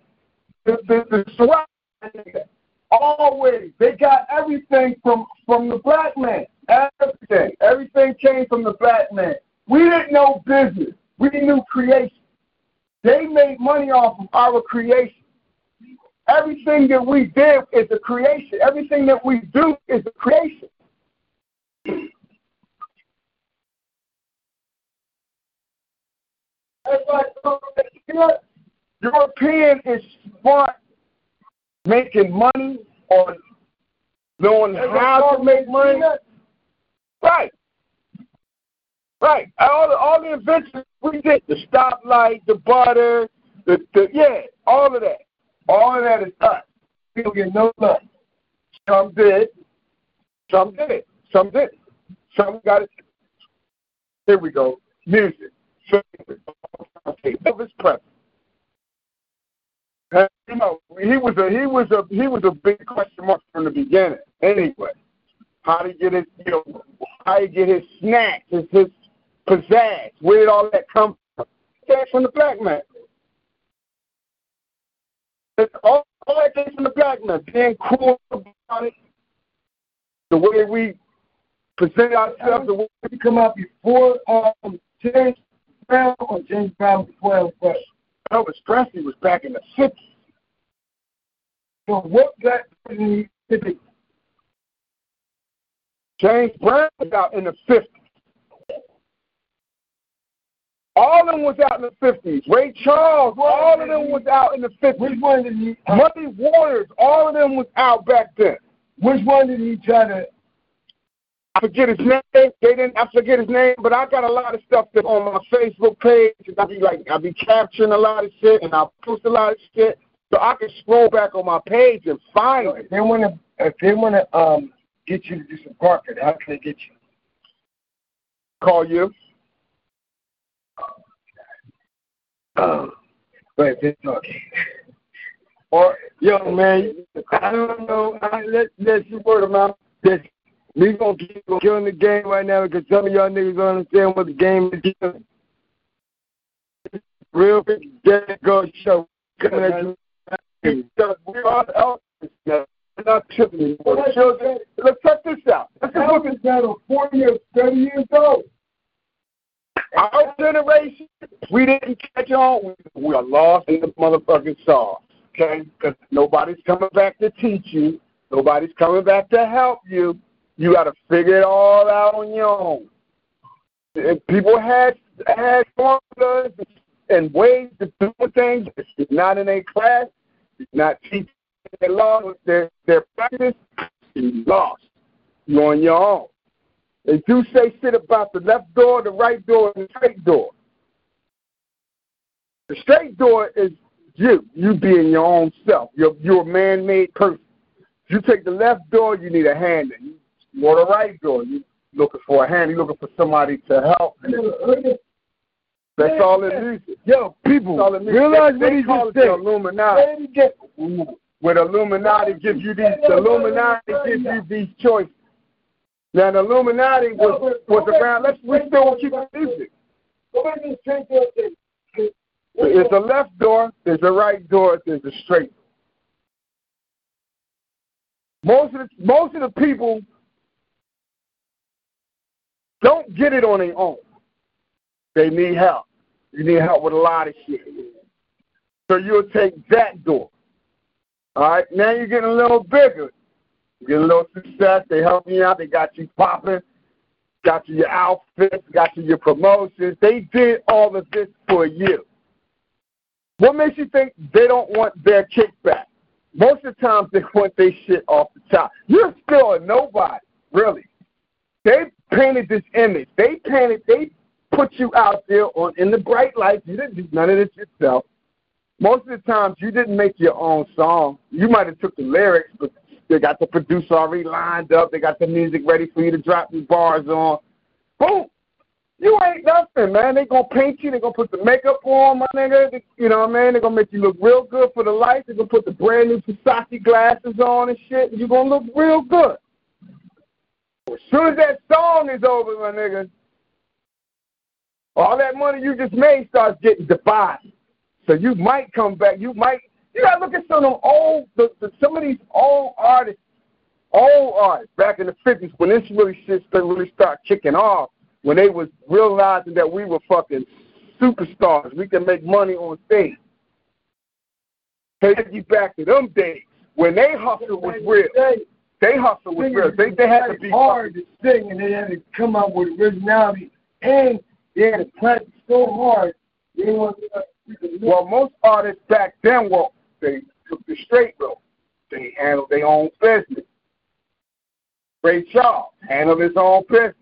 the the, the Always, they got everything from from the black man. Everything, everything came from the black man. We didn't know business. We knew creation. They made money off of our creation. Everything that we did is a creation. Everything that we do is a creation. European is smart making money on knowing how to make money. Right. Right. All the all the inventions we did, the stoplight, the butter, the, the yeah, all of that. All of that is us. We get no love. Some did. Some did. Some did. Some got it. Here we go. Music. Okay, Elvis Presley. You know, he was a he was a he was a big question mark from the beginning. Anyway, how to get his you know how to get his snacks, his his pizzazz. Where did all that come from? Came from the black man. It's all, all that came from the black man. Being cool about it, the way we present ourselves, the way we come out before um, James Brown or James Brown before Elvis? Elvis Presley was back in the fifties. So what black person did he James Brown was out in the fifties. All of them was out in the fifties. Ray Charles, all of them was out in the fifties. Which one did he? Uh, Muddy Waters, all of them was out back then. which one did he try to? I forget his name. They didn't. I forget his name, but I got a lot of stuff that on my Facebook page. I be like, I be capturing a lot of shit, and I post a lot of shit, so I can scroll back on my page and find If it. they want to, if they want to um get you to do some carpet, how can they get you? Call you. Um, but they're talking. Or yo man, I don't know. I, let let's see word of mouth. This we gonna keep killing the game right now because some of y'all niggas don't understand what the game is doing. Real big dead go show coming at you. We are out. Not. Children- Let's check this out. Let's just look at a forty or thirty years old. Our generation. We didn't catch on. We, are lost in the motherfucking sauce. Okay, because nobody's coming back to teach you. Nobody's coming back to help you. You got to figure it all out on your own. If people had had formulas and ways to do things. It's not in a class. It's not teaching their law. Their their practice. You lost. You're on your own. They do say shit about the left door, the right door, and the straight door. The straight door is you. You being your own self. You're you're a man-made person. If you take the left door, you need a hand. You want the right door. You looking for a hand. He's looking for somebody to help. That's all it is. Yo, people, That's all it needs. realize they, what he just it said. the Illuminati. The Illuminati gives you these, the Illuminati gives you these choices. Now the Illuminati was was around. Let's we still keep the music. There's a left door, there's a right door, there's a straight. Most of the most of the people don't get it on their own. They need help. You need help with a lot of shit. So you'll take that door. All right, now you're getting a little bigger. Get a little success. They help you out. They got you popping, got you your outfits, got you your promotions. They did all of this for you. What makes you think they don't want their kickback? Most of the times they want their shit off the top. You're still a nobody, really. They painted this image. They painted, they put you out there on in the bright lights. You didn't do none of this yourself. Most of the times you didn't make your own song. You might have took the lyrics, but they got the producer already lined up. They got the music ready for you to drop the bars on. Boom. You ain't nothing, man. They gonna paint you. They gonna put the makeup on, my nigga. They, you know what I mean? They gonna make you look real good for the lights. They gonna put the brand new Versace glasses on and shit. And you gonna look real good. As soon as that song is over, my nigga, all that money you just made starts getting divided. So you might come back. You might. You gotta look at some of them old, the, the, some of these old artists, old artists back in the fifties when this really shit started really start kicking off. When they was realizing that we were fucking superstars, we can make money on stage. Take you back to them days when they hustle was real. They hustle was real. They they had to be hard to sing, and they had to come up with originality, and they had to practice so hard. They. Well, most artists back then were they took the straight road. They handled their own business. Ray Charles handled his own business.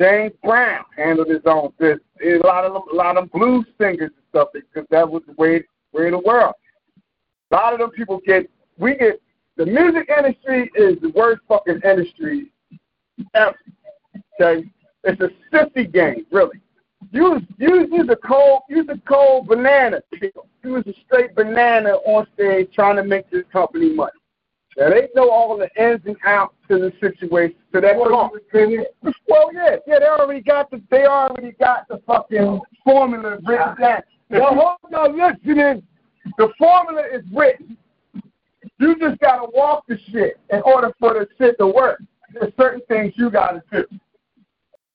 James Brown handled his own business. A lot of them, a lot of them blues singers and stuff because that was the way way of the world. A lot of them people get we get the music industry is the worst fucking industry ever. Okay, it's a sissy game, really. Use use use a cold use a cold banana. Use a straight banana on stage trying to make this company money. Now they know all the ins and outs to the situation. So that's well, well, yeah, yeah. They already got the they already got the fucking formula written down. Now hold on, listening. The formula is written. You just gotta walk the shit in order for the shit to work. There's certain things you gotta do.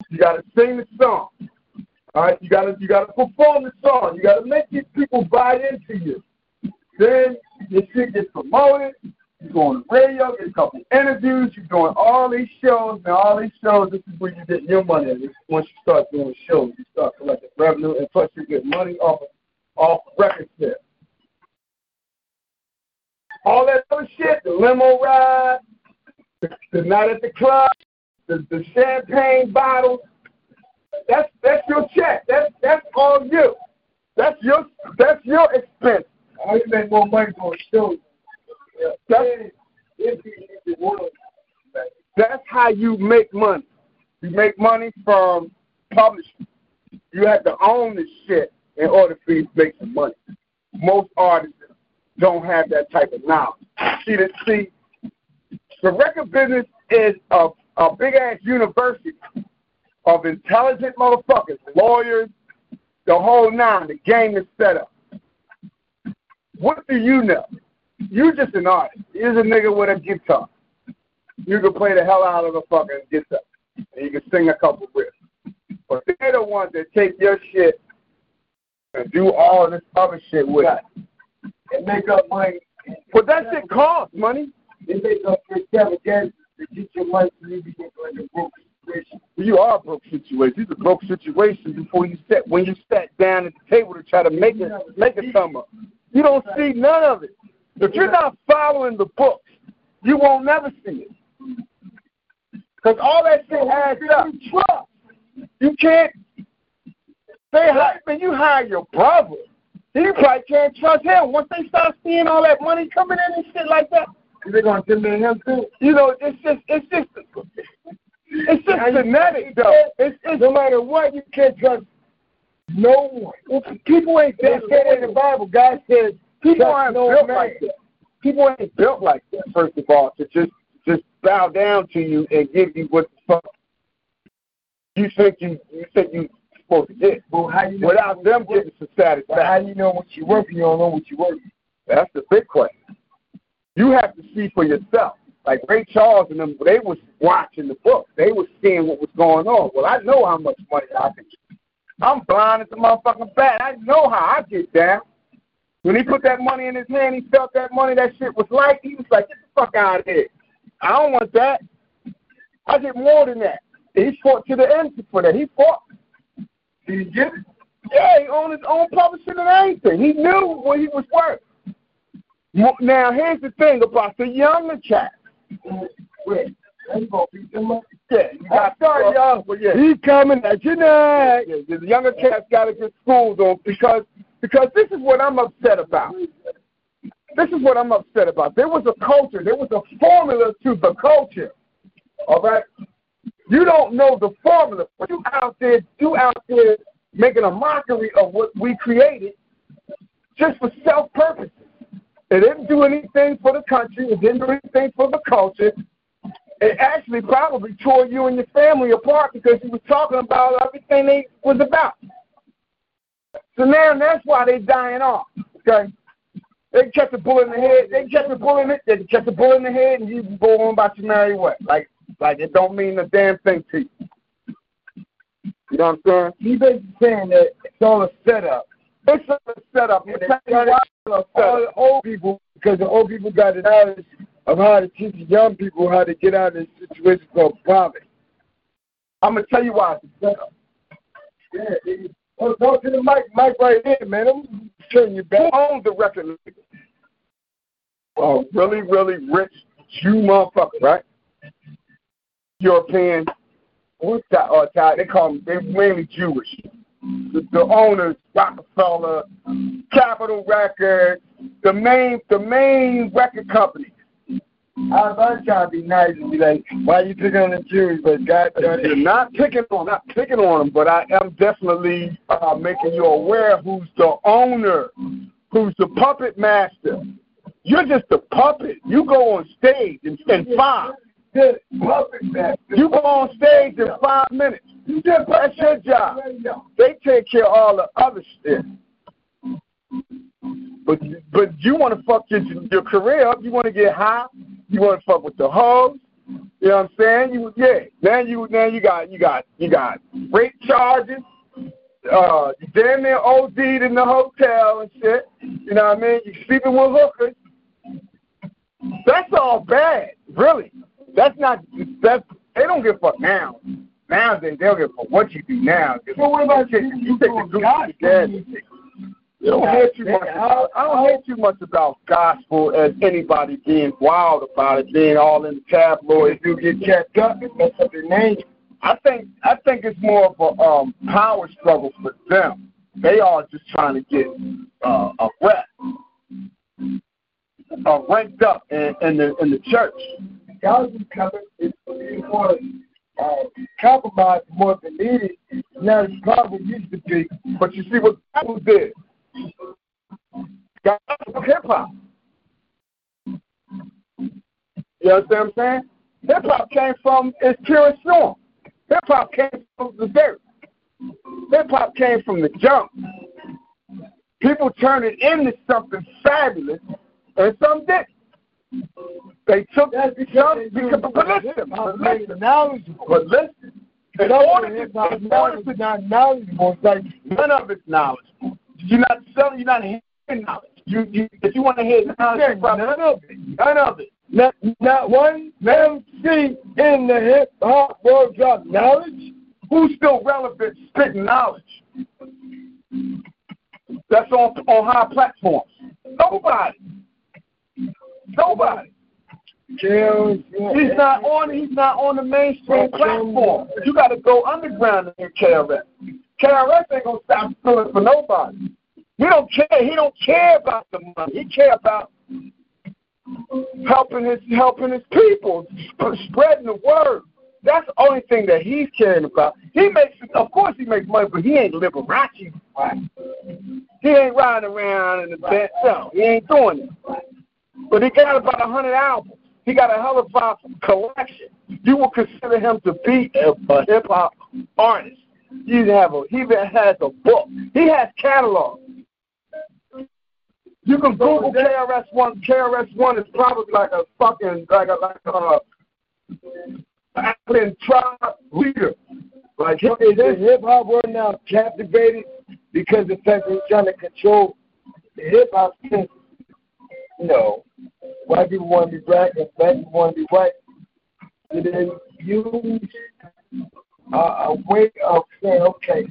You gotta sing the song. All right, you gotta you gotta perform the song. You gotta make these people buy into you. Then your shit gets promoted. You go on the radio, get a couple interviews. You're doing all these shows, and all these shows. This is where you get your money. Once you start doing shows, you start collecting revenue, and plus you get money off of, off record sales. All that other shit, the limo ride, the, the night at the club, the, the champagne bottles. That's that's your check. That's that's all you. That's your that's your expense. I make more money on shows. That's, that's how you make money. You make money from publishing. You have to own this shit in order for you to make some money. Most artists don't have that type of knowledge. See, the, see, the record business is a, a big ass university of intelligent motherfuckers, lawyers, the whole nine. The game is set up. What do you know? You're just an artist. You're a nigga with a guitar. You can play the hell out of a fucking guitar. And you can sing a couple riffs. But they're the ones that take your shit and do all this other shit with it. And make up money. But that shit costs money. They make up for extravaganza to get your money so you can get like a broke situation. You are a broke situation. These are broke situations before you sat when you sat down at the table to try to make it make it come up. You don't see none of it. If you're not following the books, you won't never see it. Because all that shit adds up. You can't they hire man, you hire your brother. You probably can't trust him. Once they start seeing all that money coming in and shit like that, They're gonna intimidate him too. you know, it's just it's just It's just genetic, though. It's, it's no matter what, you can't trust no one. Well, people ain't that said in the Bible. God says people aren't no built man. like that. People ain't built like that. First of all, to just just bow down to you and give you what the fuck you think you you think you supposed to get. Well, how you know Without them getting some But how satisfaction. you know what you work? You don't know what you work. That's the big question. You have to see for yourself. Like Ray Charles and them, they was watching the book. They was seeing what was going on. Well, I know how much money I can get. I'm blind as a motherfucking bat. I know how I get down. When he put that money in his hand, he felt that money, that shit was light. He was like, get the fuck out of here. I don't want that. I get more than that. He fought to the end for that. He fought. Did he get it? Yeah, he owned his own publishing and everything. He knew what he was worth. Now, here's the thing about the younger cats. Wait, that's gonna be too much. Yeah, you got sorry, y'all. Well, yeah. He coming at you now. Yeah, the younger cats got to get schooled on because because this is what I'm upset about. This is what I'm upset about. There was a culture. There was a formula to the culture. All right. You don't know the formula, but you out there, you out there making a mockery of what we created, just for self purposes. It didn't do anything for the country. It didn't do anything for the culture. It actually probably tore you and your family apart because you was talking about everything they was about. So now that's why they dying off. Okay. They catch a bullet in the head. They catch a bullet in it. They catch a bullet in the head, and you go on about your merry way. Like, like it don't mean a damn thing to you. You know what I'm saying? He basically saying that it's all a setup. It's all a setup. And It's a all the old people because the old people got the knowledge of how to teach young people how to get out of this situation called poverty. I'm gonna tell you why. Yeah, it- oh, to the mic, mic right here, man. I'm turning you Who back. owns the record label? A really, really rich Jew motherfucker, right? European, what's that? Uh, Italian? They call them. They're mainly Jewish. The, the owners, Rockefeller, Capitol Records, the main, the main record company. I was trying to be nice and be like, why are you picking on the Jews? But God done I'm not picking on, not picking on them, but I am definitely uh, making you aware who's the owner, who's the puppet master. You're just a puppet. You go on stage and, and five. Good puppet master. You go on stage in five minutes. You That's your job. They take care of all the other shit. But but you want to fuck your your career up. You want to get high. You want to fuck with the hoes. You know what I'm saying? You yeah. Now you now you got you got you got rape charges. Uh, you damn near OD'd in the hotel and shit. You know what I mean? You sleeping with hookers. That's all bad, really. That's not. That's they don't give a fuck now. Now then they'll give a fuck what you do now. Well, what about you? you? Take the gospel again. You don't hear too much. About, I don't hear too much about gospel as anybody being wild about it, being all in the tabloids. You get checked up and mess up your name. I think I think it's more of a um, power struggle for them. They are just trying to get uh, a rep, uh, ranked up in, in the in the church. God was coming. It was uh, compromise more than needed. Now it's probably used to be. But you see what God did? God hip hop. You understand what I'm saying? Hip hop came from its purest form. Hip hop came from the dirt. Hip hop came from the jump. People turned it into something fabulous, and some didn't. They took That's because, because, because but listen, but listen, knowledgeable. but listen. In order to, in order to not knowledgeable. It's like None of it's knowledgeable. You're not selling. You're not hearing knowledge. You, you, if you want to hear knowledge, none of it. none of it. Not, not one MC in the hip hop world drop knowledge. Who's still relevant, spitting knowledge? That's on on high platforms. Nobody. Nobody. Kills, He's not on. He's not on the mainstream platform. You got to go underground to hear KRS. KRS ain't gonna stop doing for nobody. He don't care. He don't care about the money. He care about helping his helping his people, spreading the word. That's the only thing that he's caring about. He makes, of course, he makes money, but he ain't Liberace. Right. He ain't riding around in the Benz. No, he ain't doing it. But he got about a hundred albums. He got a hell of a collection. You will consider him to be a, hip hop artist. He have a he even has a book. He has catalog. You can Google KRS One. KRS One is probably like a fucking like a like a African tribe leader. Like is this hip hop world now captivated because the fact that he's trying to control the hip hop scene? No. White people want to be black and black people want to be white. And then use uh, a way of saying, okay,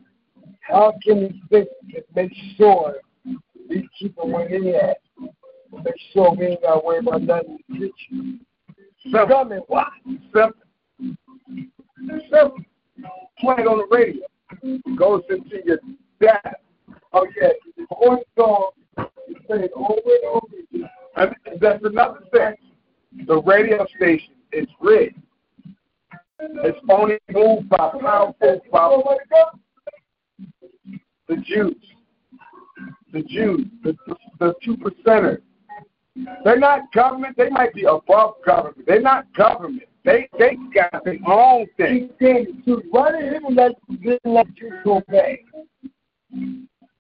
how can we fix it, make sure we keep it where they at? Make sure we ain't got to worry about nothing in the future. Simple. Tell me why. Simple. Simple. Play it on the radio. Goes into your dad. Oh, yeah. The one song I mean, that's another thing. The radio station is rigged. It's only moved by powerful, by the Jews. The Jews, the, the two percenters. They're not government. They might be above government. They're not government. They they got their own thing. Why did him let let you go back?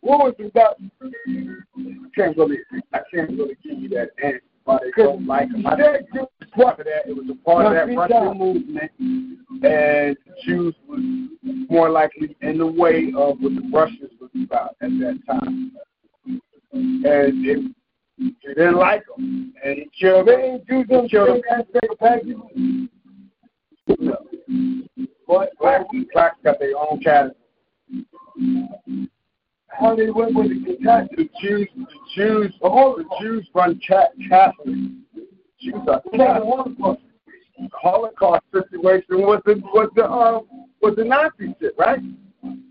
What was it about? I can't really I can't really give you that answer. Why they don't like them. I think it was part of that. It was a part of that Russian movement, and Jews was more likely in the way of what the Russians was about at that time. And it he didn't like them, and he killed them. They ain't do them killed same aspect of black people. No. But black blacks got their own category. How they went with the Kentucky. The Jews, the Jews, all the Jews run ca- Catholic. Jews are Catholic. Holocaust situation was the was the uh, was the Nazi shit, right?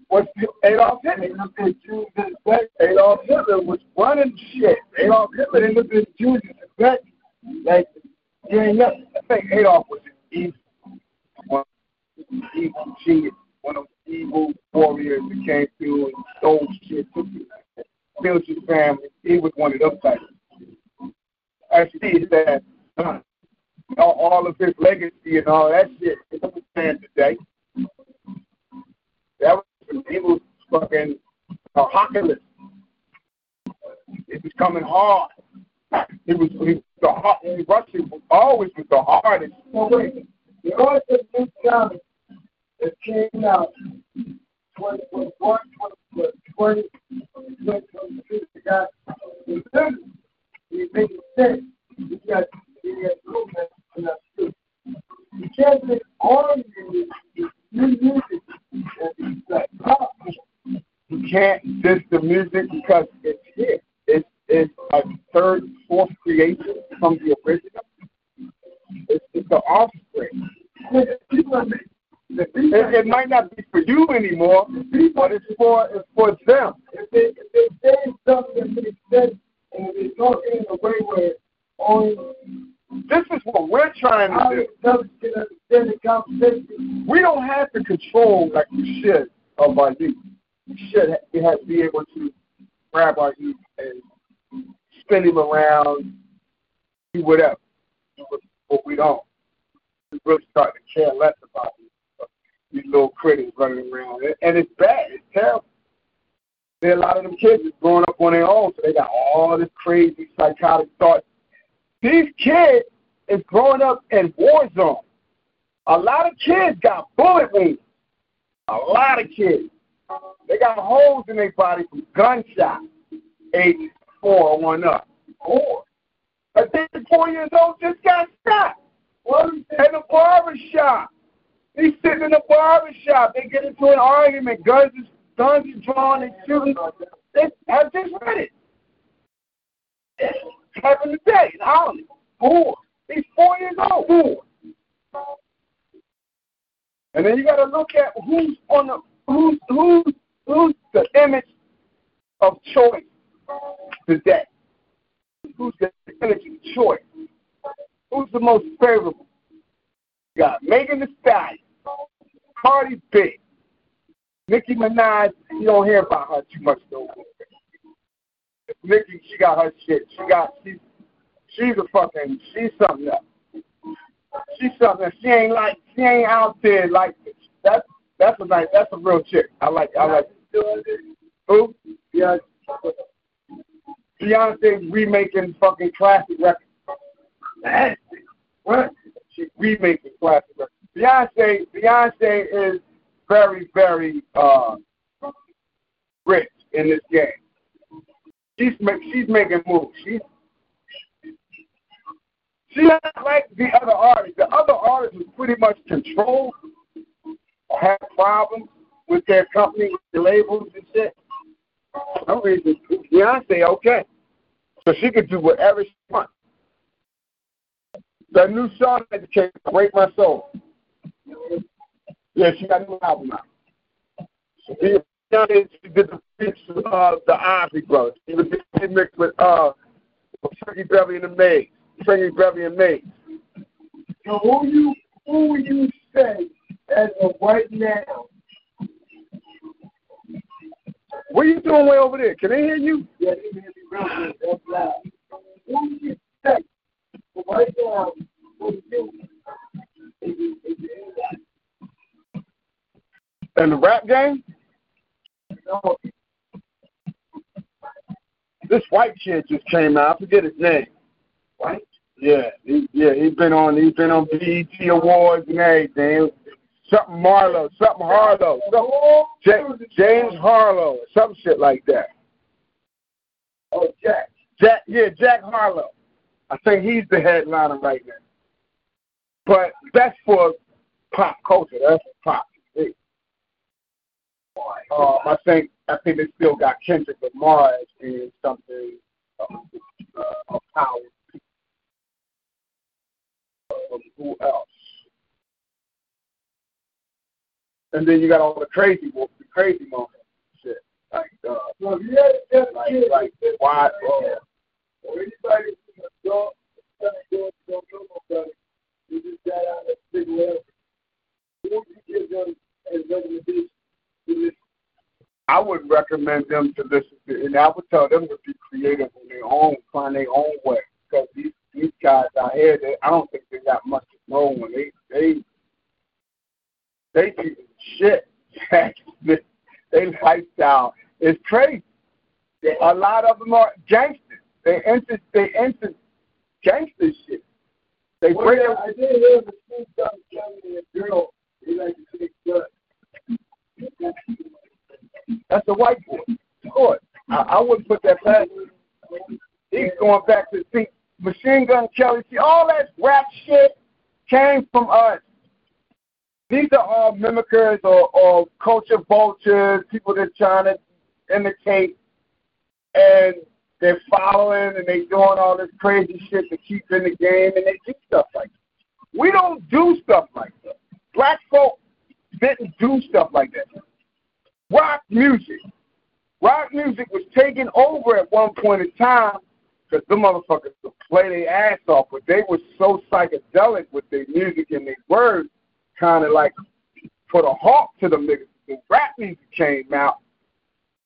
Was Adolf Hitler? Adolf Hitler was running shit. Adolf Hitler They look at Jews as a. Like, you ain't nothing. I think Adolf was an evil, one evil genius, one of the evil warriors that came through and stole shit, took it, killed his family. He was one of those types. I see that uh, all, of his legacy and all that shit is understand today. That was he was fucking a hockey It was coming hard. He was he was the hard Russia was always was the hardest. No, wait. The New Comic that came out 2021, 2020, 2022, the guy was He made sense. He got, he got movement in that too. You can't take all of music. You can't diss the music because it's here. It's a third, fourth creation from the original. It's, the offspring. People, It, it might not be for you anymore, but it's for it's for them. if they if they say something that makes sense and if they talk in a way where only This is what we're trying to do. others can understand the conversation. We don't have to control like we should of our youth. We should have to be able to grab our youth and spin him around, do whatever. But, we don't. We really start to care less about these, these little critters running around. And- it's bad. It's terrible. There are a lot of them kids that's growing up on their own, so they got all this crazy psychotic thoughts. These kids is growing up in war zones. A lot of kids got bullet wounds. A lot of kids. They got holes in their body from gunshots. Age four up. Four. A kid four years old just got shot. What in a barber shop. He's sitting in a barber shop. They get into an argument. Guns is guns is drawn and shooting. They, I just read it. It happened today in Holland. Four. He's four years old. Four. And then you got to look at who's on the who's who's who's the image of choice today. Who's the image of choice? Who's the most favorable? Got Megan Thee Stallion. Cardi B. Nicki Minaj, you don't hear about her too much though. Nicki, she got her shit. She got she she's a fucking she's something else. She's something. She ain't like she ain't out there like. That's that's a nice that's a real chick. I like I like who? Yeah. Beyonce remaking fucking classic records. What? She remaking classic. Beyonce Beyonce is very, very uh rich in this game. She's she's making moves. She's she's not like the other artists. The other artists was pretty much controlled or had problems with their company, with the labels and shit. No reason. Beyonce, okay. So she could do whatever she wants. The new song that came, Break My Soul. Yeah, she got a new album out. She, she did the mix with uh, the Isley Brothers. She was mixed with uh, Frankie Beverly and the Maze. Frankie Beverly and Maze. So who you who would you say as of right now? What are you doing way over there? Can they hear you? Yeah, they can hear me real good. That's loud. Who would you say for right now? Who you? Is it, is it In the rap game, no, this white kid just came out. I forget his name. White? Yeah, he, yeah, he's been on he's been on BET awards and everything. Something Marlowe, something Harlow, something James, James Harlow, some shit like that. Oh, Jack. Jack, yeah, Jack Harlow. I think he's the headliner right now. But that's for pop culture. That's for pop. Um, I think I think they still got Kendrick Lamar as being something um, uh, of power. Um, who else? And then you got all the crazy, the crazy moments, shit like uh, like like why? Uh, I would recommend them to listen to, and I would tell them to be creative on their own, find their own way. Because these these guys out here, they, I don't think they got much to know when they they they do shit. they lifestyle is crazy. A lot of them are gangsters. They into they into gangster shit. They Well, break. yeah, I did hear the school stuff telling a girl, he like to take blood. That's a white boy. Of course. I, I wouldn't put that past. He's going back to see Machine Gun Kelly. See, all that rap shit came from us. These are all mimickers or, or culture vultures, people that trying to imitate, and they're following and they're doing all this crazy shit to keep in the game, and they do stuff like that. We don't do stuff like that. Black folk didn't do stuff like that. Rock music. Rock music was taken over at one point in time because the motherfuckers could play their ass off, but they were so psychedelic with their music and their words, kind of like put a halt to them niggas. When rap music came out,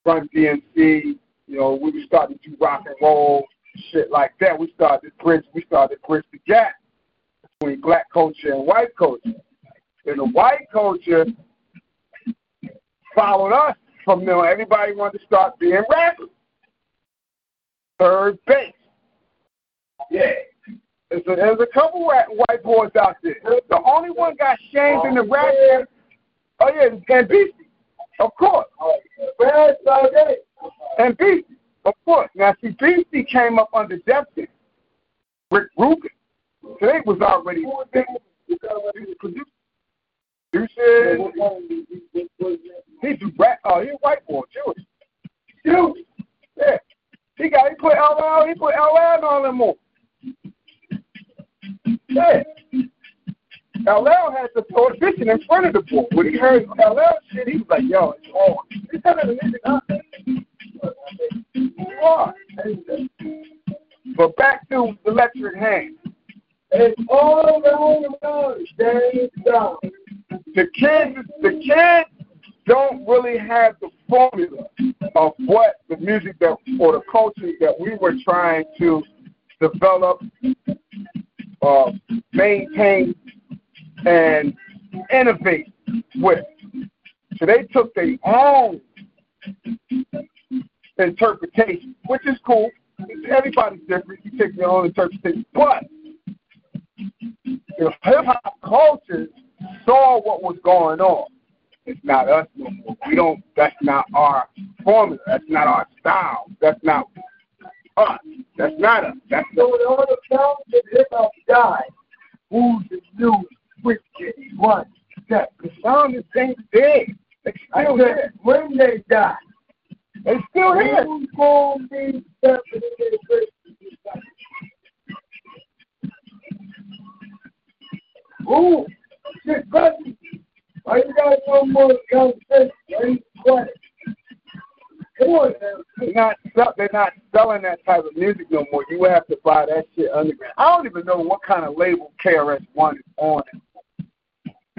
Run DMC, you know, we starting to do rock and roll, shit like that. We started to bridge, we started to bridge the gap between black culture and white culture. And the white culture followed us from there. Everybody wanted to start being rappers. Third Bass. Yeah. There's a, there's a couple white, boys out there. The only one got shamed in the rap game. Oh yeah, and Beastie, of course. Bad Friday. And Beastie, of course. Now see, Beastie came up under Jam. Rick Rubin. So they was already big. He was produced. Producers. He do rap. Oh, he a white boy, Jewish. Jewish. Yeah. He got. He put LL. He put LL on them more. Yeah. LL had the vision in front of the boy. When he heard LL shit, he was like, "Yo, it's on." Said But back to the Electric Hand. It's all around the world, James the kids, the kids don't really have the formula of what the music that or the culture that we were trying to develop, uh, maintain, and innovate with. So they took their own interpretation, which is cool. Everybody's different. You take your own interpretation. But the hip hop culture saw what was going on. It's not us no more. We don't. That's not our formula. That's not our style. That's not us. That's not us. That's So when all the talented hip hop died, who's the new switch kid? One step. the sound is ain't dead. They I still said, here. when they die, They still here. who's gonna be stepping in their place? Ooh, shit. Why you got no more conversation? Why you quiet? They're not they're not selling that type of music no more. You have to buy that shit underground. I don't even know what kind of label KRS One is on.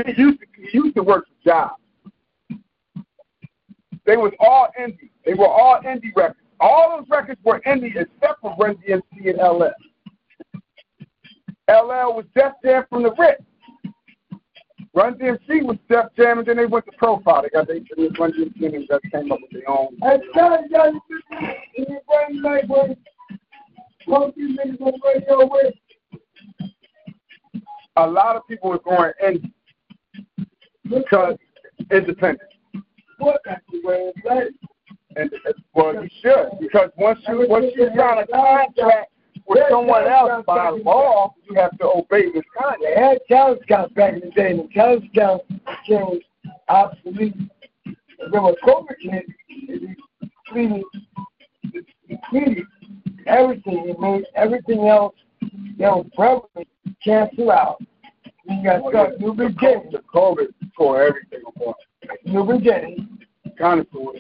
He used to he used to work for jobs. They was all indie. They were all indie records. All those records were indie except for Run DMC and LL. LL was Def Jam from the rip. Run DMC was Def Jam, and then they went to Profile. They got they Run DMC and they just came up with their own. And Johnny, Johnny, in your like when most these niggas on radio with a lot of people are going indie because independent. what the way it's like. And well, you should because once you once you sign a contract with someone else by law, you have to obey this They contract. had talent scouts back in the day, and the talent scouts changed obsolete. Then when COVID came, it depleted, it depleted everything. It made everything else, you know, prevalent, cancel out. You got stuck, new beginning, The COVID tore everything apart. new beginning, Sort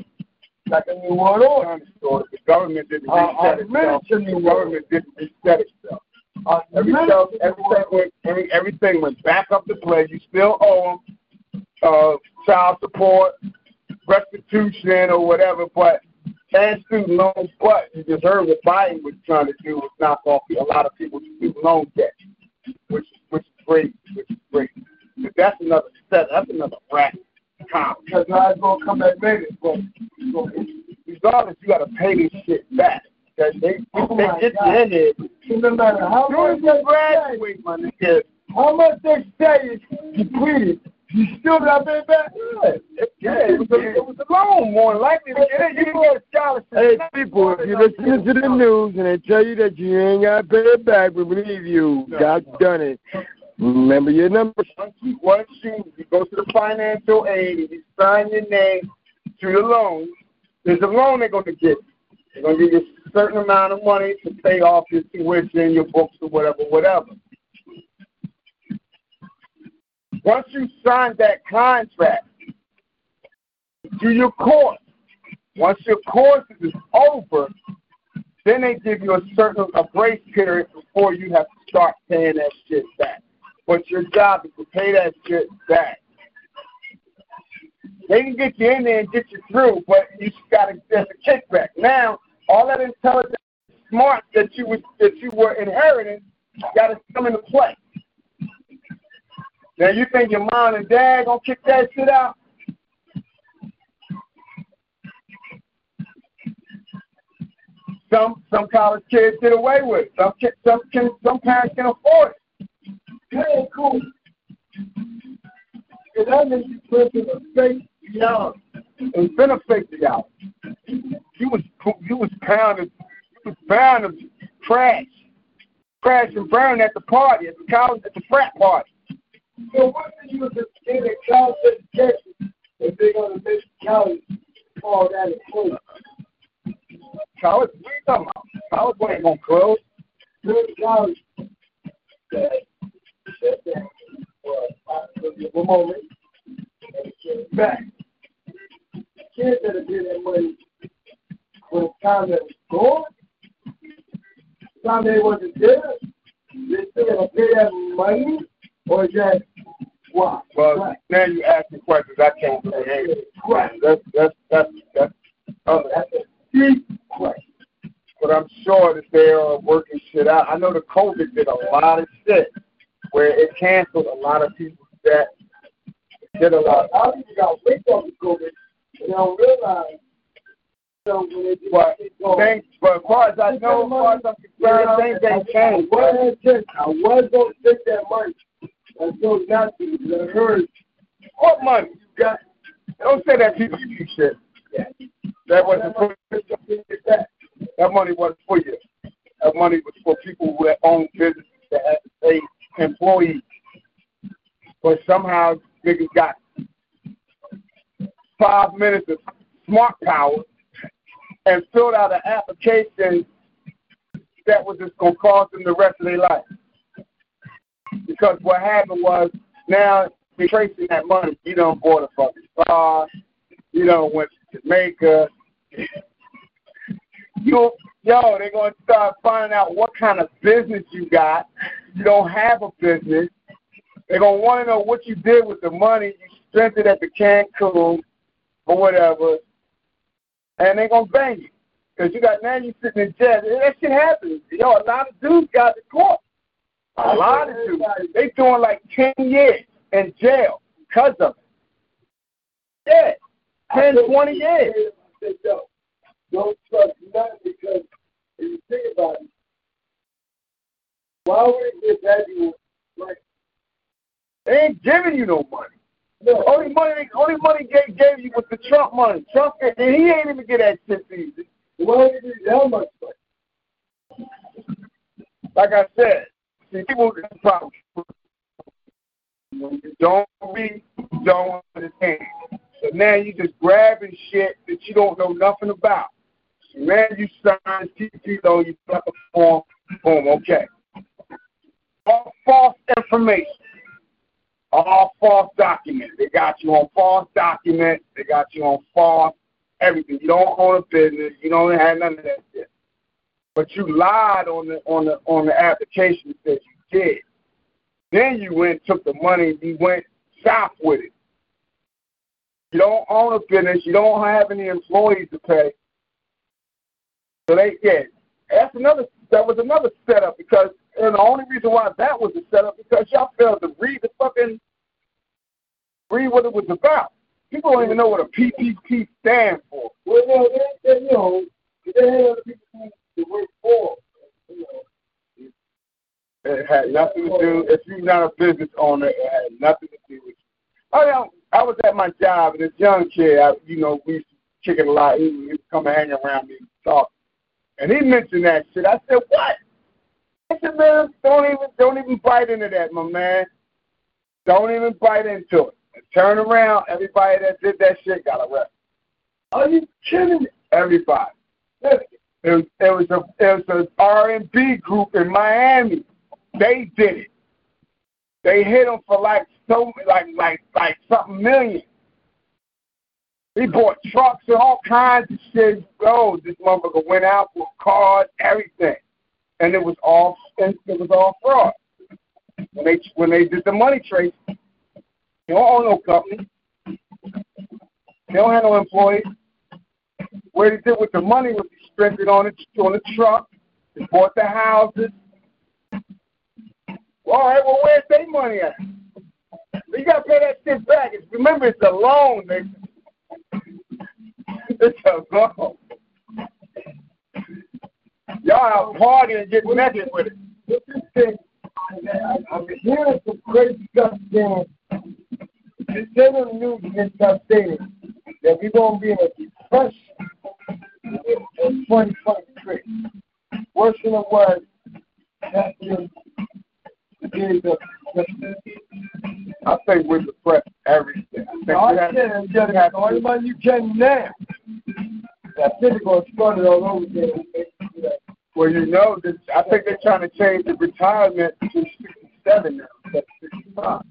like a new of sort. The government didn't Uh, uh, reset itself. The new government didn't reset itself. Uh, Every self, everything went every, everything went back up to play. You still owe uh, child support, restitution, or whatever, but and student loans. But you just heard what Biden was trying to do was knock off a lot of people's student loan debt, which which is great, which is great. But that's another set. That's another racket. Con. because now it's gonna come back later. But, so, Regardless, you got to pay this shit back. That they Oh they get God. you in there. no matter how As soon as much they say, graduate, my nigga, how much they say is depleted, you still got paid back. It, yeah, it was, a, it was a loan, more likely to get it. You a scholarship. Hey, people, if you're listening to the news and they tell you that you ain't got to pay it back, we believe you. God done it. Remember your number. Once you, once you, you go to the financial aid and you sign your name to the loan, there's a loan they're going to you. They're going to give you a certain amount of money to pay off your tuition, your books, or whatever, whatever. Once you sign that contract, do your course. Once your course is over, then they give you a certain a grace period before you have to start paying that shit back. But your job is to pay that shit back. They can get you in there and get you through, but you got to there's a kickback. Now, all that intelligence, smart that you was that you were inheriting, got to come into play. Now, you think your mom and dad gonna kick that shit out? Some some college kids get away with it. Some some kids, some parents can afford it. Hey, cool. Because that means you put in a fake reality. It's a fifty out. You was you was pounding you was pounding trash, crash and burn at the party at the college at the frat party. So what do you just get a college education if they're to make college all that included? College, what are you talking about? College ain't gonna close. College. Right. now you asking questions I can't. Hey, that's that's that's that's question. But I'm sure that they are working shit out. I know the COVID did a lot of shit where it canceled a lot of people that did a lot. How people got wake up with COVID and don't realize. So But things, but as far as I know, as far as I'm concerned, things ain't changed. I was, going to take that money. I told not to. because I heard What money you got? Don't say that people you shit. That wasn't for that money wasn't for you. That money was for people who had owned businesses that had to pay employees. But somehow niggas got five minutes of smart power and filled out an application that was just gonna cost them the rest of their life. Because what happened was now they're tracing that money. You don't bought a fucking car, you know, went to Jamaica. You yo, they're gonna start finding out what kind of business you got. You don't have a business. They're gonna want to know what you did with the money you spent it at the Cancun or whatever, and they're gonna bang you because you got now you sitting in jail. And that shit happens. Yo, a lot of dudes got the court. A lot of dudes. They doing like ten years in jail because of it. Yeah, 10, 20 years. I said, yo, don't trust nothing because if you think about it, why would it give everyone right? They ain't giving you no money. No, Only money, they, only money gave, gave you was the Trump money. Trump, and he ain't even get that shit easy. why would it give that much money? Like I said, see, people got a problem. When you don't you don't understand. So now you just grabbing shit that you don't know nothing about. So now you sign TT though you got the form, boom, okay. All false information. All false documents. They got you on false documents. They got you on false everything. You don't own a business. You don't have none of that shit. But you lied on the on the on the application that you did. Then you went took the money. and You went south with it. You don't own a business. You don't have any employees to pay. So they yeah, that's another that was another setup because and the only reason why that was a setup because y'all failed to read the fucking read what it was about. People don't even know what a PPP stands for. Well, no, they, they, you know, they have people to work for. You know, It had nothing to do. If you're not a business owner, it had nothing to do with you. Oh yeah, I was at my job and this young kid, I, you know, we used to kick it a lot. He he would come and hang around me and talk, and he mentioned that shit. I said, "What?" Said, "Man, don't even don't even bite into that, my man. Don't even bite into it. Turn around. Everybody that did that shit got arrested. are you kidding me? Everybody. It was, it was a it was a R and B group in Miami. They did it. They hit him for like so like like like something million. He bought trucks and all kinds of shit. Oh, this motherfucker went out with cars, everything, and it was all it was all fraud. When they when they did the money trace, they don't own no company. They don't have no employees. What he did with the money was he spent it on the on the truck. He bought the houses. Well, all right, well, where's their money at? You gotta pay that shit back. Remember, it's a loan, nigga. It's a loan. Y'all out partying and getting naked with it. Look at this thing. I'm hearing some crazy stuff saying, they say on the news and stuff saying that we're going to be in a depression in 2023. Worse than it was the days I think we're depressed everything. I think No, I we have, said it's just the only one you can now. That physical started all over again. Well, you know, that I think they're trying to change the retirement to 67 now, of 65.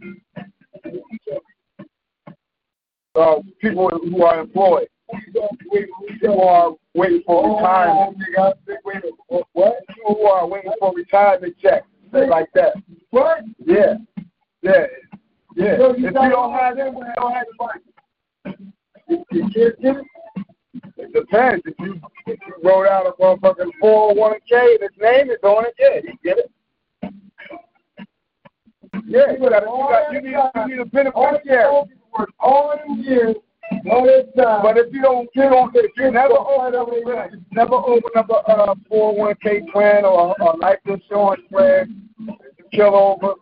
So people who are employed, who are waiting for retirement, What? who are waiting for retirement checks, shit like that. What? Yeah, yeah, yeah. So you If you don't have them, you don't have the money. Your kids get it? It depends. If you if you wrote out a motherfucking 401k and his name is on it, yeah, you get it. Yeah, you got, you got you need you need a beneficiary. All them years, all that time. But if you don't, you don't, if you never open up, never open up a uh, 401k plan or a, a life insurance plan, kill over,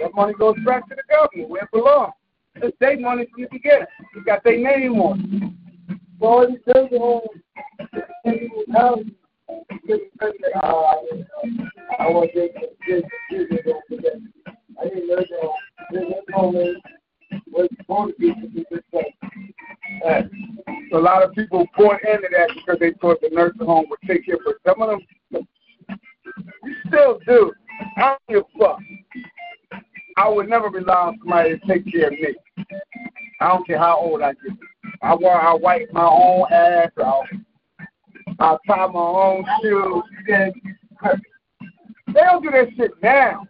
that money goes back to the government where it belongs. It's their money from the beginning. You got their name on it. A lot of people bought into that because they thought the nursing home would take care, but some of them, we still do. I don't give a fuck. I would never rely on somebody to take care of me. I don't care how old I get. I want I wipe my own ass out. I tie my own shoes. They don't do that shit now.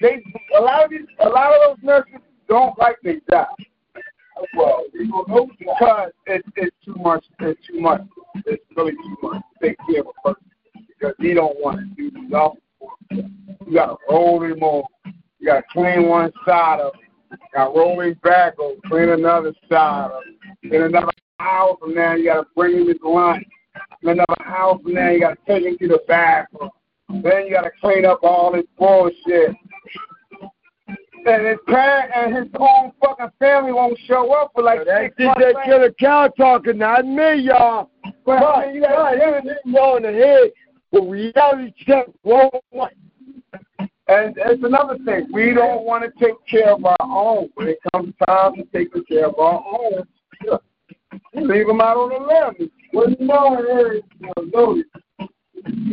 They a lot of these a lot of those nurses don't like their job. Well, they because it's it's too much. It's too much. It's really too much take care of a person because he don't want to do nothing. You gotta roll him on. You gotta clean one side of him. You gotta roll him back or clean another side him. Another hour from now, you gotta bring him his lunch. Then another hour from now, you gotta take him to the bathroom. Then you gotta clean up all this bullshit. And his parent and his own fucking family won't show up for like That's six months. that Killa Kal talking, not me, y'all. But, Right, you gotta- hit y'all in the head. But reality check, won't want. And it's another thing. We don't want to take care of our own. When it comes time to taking care of our own, leave them out on the limb. Well, you heard, you know.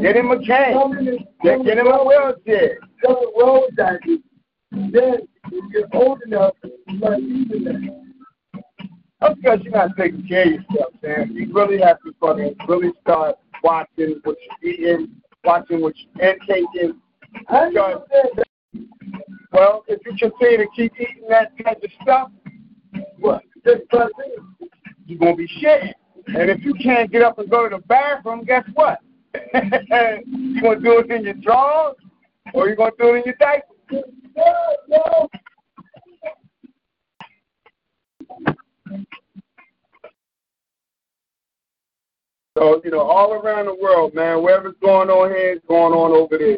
Get him a cane. Get, him a wheelchair. Some road diapers. Then, when you get old enough, you start using that. That's because you're not taking care of yourself, man. You really have to fucking really start watching what you're eating, watching what you're intaking. That. Well, if you continue to keep eating that type of stuff, What? Just like you're gonna be shitting. And if you can't get up and go to the bathroom, guess what? you gonna do it in your drawers or you gonna do it in your diaper? No, no. So, you know, all around the world, man, whatever's going on here is going on over there.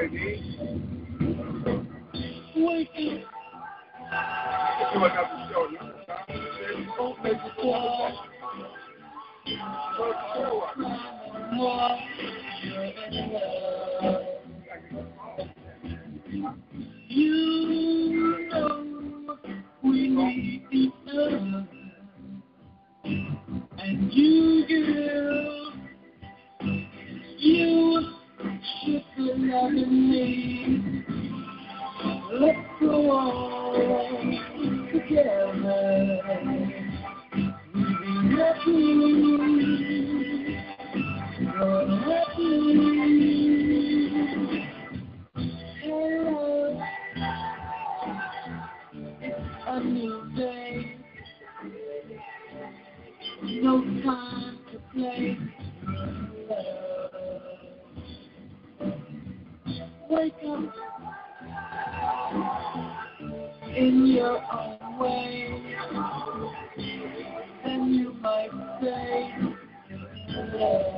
You in your own way, and you might say, hello.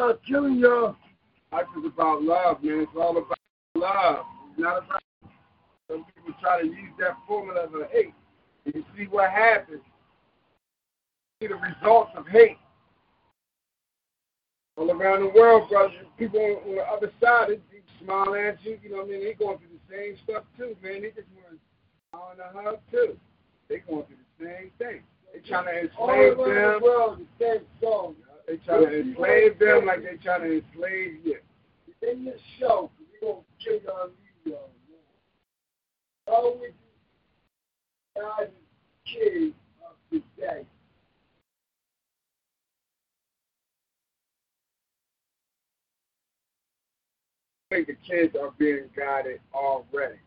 Cow killing y'all. Life is about love, man. It's all about love. It's not about. Some people try to use that formula of hate. And you see what happens. See the results of hate. All around the world, brother. People on, the other side, they, smile at you. You know what I mean? They going through the same stuff too, man. They just want to on the hug too. They going through the same thing. They trying to explain All around them. the world, the same song. They trying to enslave them like they trying to enslave you. In this show, we gonna kill leave y'all. All we do, guys, is kids of today. I think the kids are being guided already.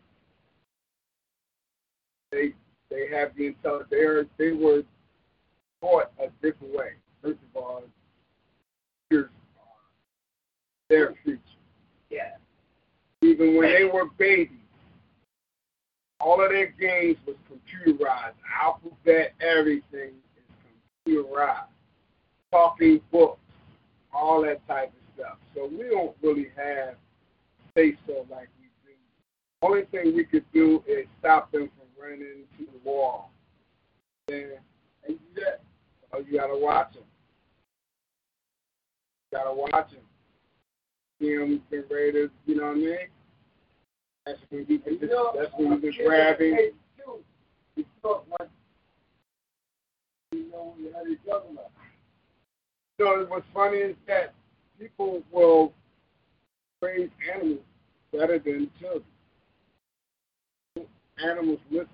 They they have the intelligence. They are, they were taught a different way. First of all, their future. Yeah. Even when they were babies, all of their games was computerized. Alphabet, everything is computerized. Talking books, all that type of stuff. So we don't really have say so like we do. Only thing we could do is stop them from running into the wall. And do that. Oh, you gotta watch them. You gotta watch them. Get ready to, you know what I mean? That's when you can, know, that's when you can grab him. We you know, we had each other like. So what's funny is that people will raise animals better than children. Animals listen.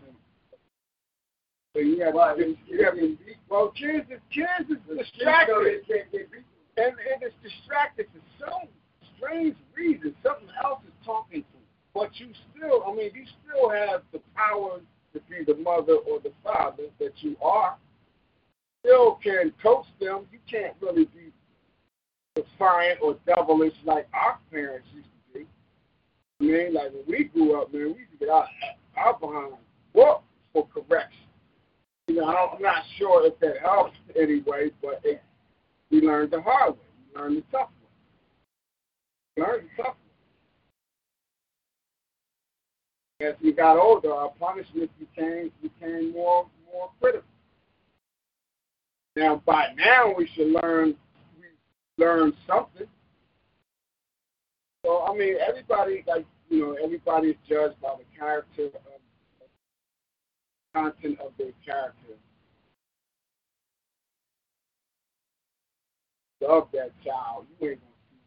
So you have Why? to, you have to well kids is kids is distracted. They can't get beat. And and it's distracted for some strange reason. Something else is talking to them. But you still I mean you still have the power to be the mother or the father that you are. Still can coach them. You can't really be defiant or devilish like our parents used to be. I mean, like when we grew up, man, we used to get our, our behind whoop for correction. You know, I'm not sure if that helps anyway, but it, we learned the hard way. We learned the tough way. Learned the tough. As we got older, our punishment became became more more critical. Now, by now, we should learn we learn something. So, I mean, everybody, like you know, everybody is judged by the character of content of their character. Love that child. You ain't gonna see.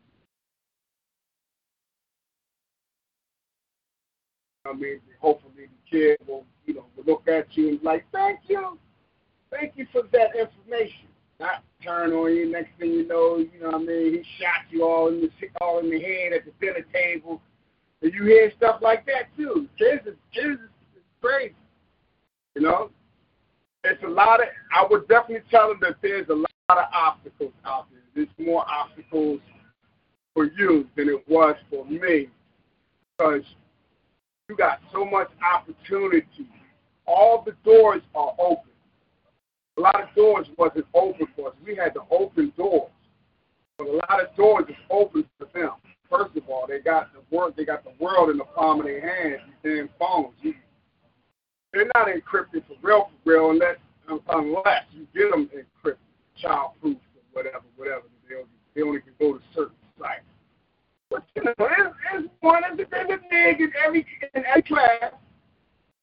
I mean, hopefully the kid will, you know, will look at you and be like, "Thank you, thank you for that information." Not turn on you. Next thing you know, you know what I mean. He shot you all in the all in the head at the dinner table. And you hear stuff like that too. Kids, is, kids is crazy. You know, it's a lot of. I would definitely tell them that there's a lot of obstacles out there. There's more obstacles for you than it was for me, because you got so much opportunity. All the doors are open. A lot of doors wasn't open for us. We had to open doors, but a lot of doors is open for them. First of all, they got the world. They got the world in the palm of their hands. These damn phones. They're not encrypted for real, for real, unless unless you get them encrypted, child-proof or whatever, whatever. They only, they only can go to certain sites. But you know, there's, there's one of the there's a nigga in every in every class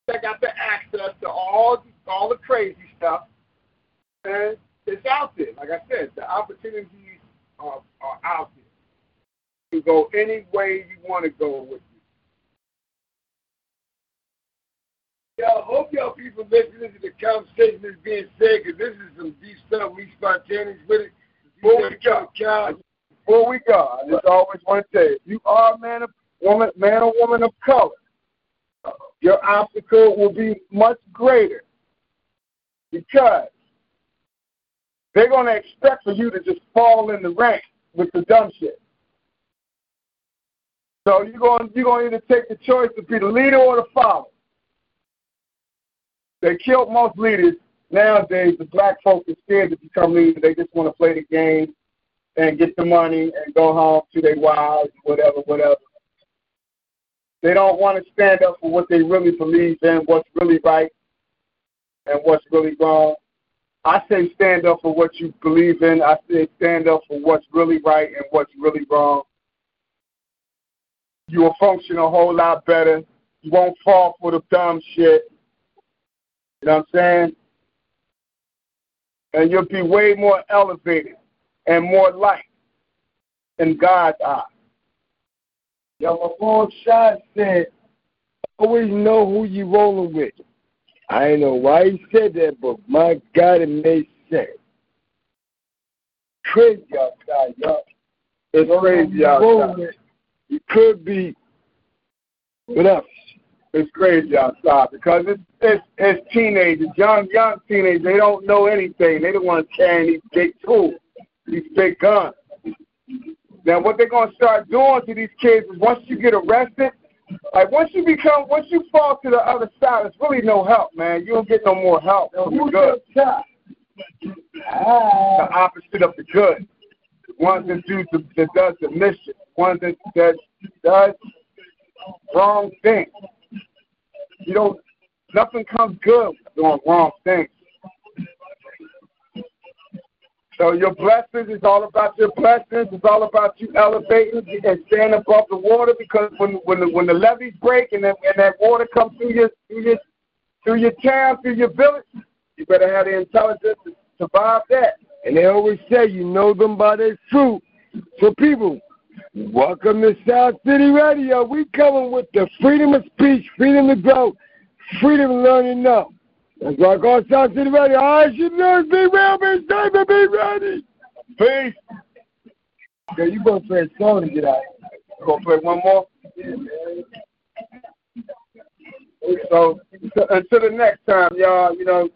that got the access to all all the crazy stuff, and it's out there. Like I said, the opportunities are, are out there. You can go any way you want to go with it. Yo, hope y'all people listening to the conversation that's being said, because this is some deep stuff. We spontaneous with it. Before we go, before we go, I just always want to say, if you are a man of woman, man or woman of color, your obstacle will be much greater because they're going to expect for you to just fall in the rank with the dumb shit. So you're going you're going to either take the choice to be the leader or the follower. They killed most leaders nowadays. The black folks are scared to become leaders. They just want to play the game and get the money and go home to their wives, whatever, whatever. They don't want to stand up for what they really believe in, what's really right and what's really wrong. I say stand up for what you believe in. I say stand up for what's really right and what's really wrong. You will function a whole lot better. You won't fall for the dumb shit. You know what I'm saying? And you'll be way more elevated and more light in God's my phone shot said, always know who you rolling with. I know why he said that, but my God, it made sense. Crazy outside, y'all. It's crazy outside. You could be whatever. It's crazy outside because it's it's, it's teenagers, young young teenagers. They don't know anything. They don't want to carry these big tools, these big guns. Now, what they're going to start doing to these kids is once you get arrested, like once you become, once you fall to the other side, it's really no help, man. You don't get no more help. You're good. The opposite of the good. One that do the, that does the mission. One that that does wrong things. You don't. Nothing comes good doing wrong things. So your blessings is all about your blessings. It's all about you elevating and staying above the water because when when the when the levees break and, then, and that water comes through your through your through your town, through your village, you better have the intelligence to survive that. And they always say you know them by their fruit. So people, welcome to Sound City Radio. We coming with the freedom of speech, freedom to grow, freedom to learn and know. That's why call Sound City Radio. I should know be real, be safe, and be ready. Peace. Yeah, you gonna play a song to get out. You gonna play one more? So, so until the next time, y'all. You know,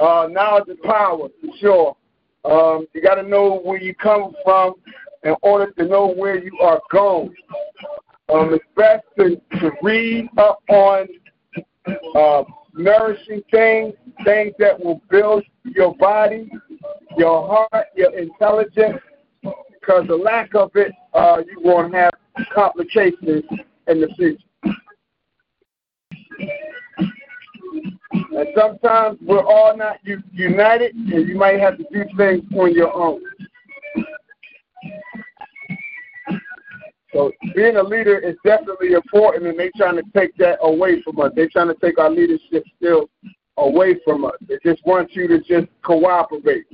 uh, knowledge is power for sure. Um, you got to know where you come from in order to know where you are going. Um, it's best to, to read up on uh, nourishing things, things that will build your body, your heart, your intelligence, because the lack of it, uh, you won't have complications in the future. And sometimes we're all not united, and you might have to do things on your own. So being a leader is definitely important, and they're trying to take that away from us. They're trying to take our leadership skills away from us. They just want you to just cooperate.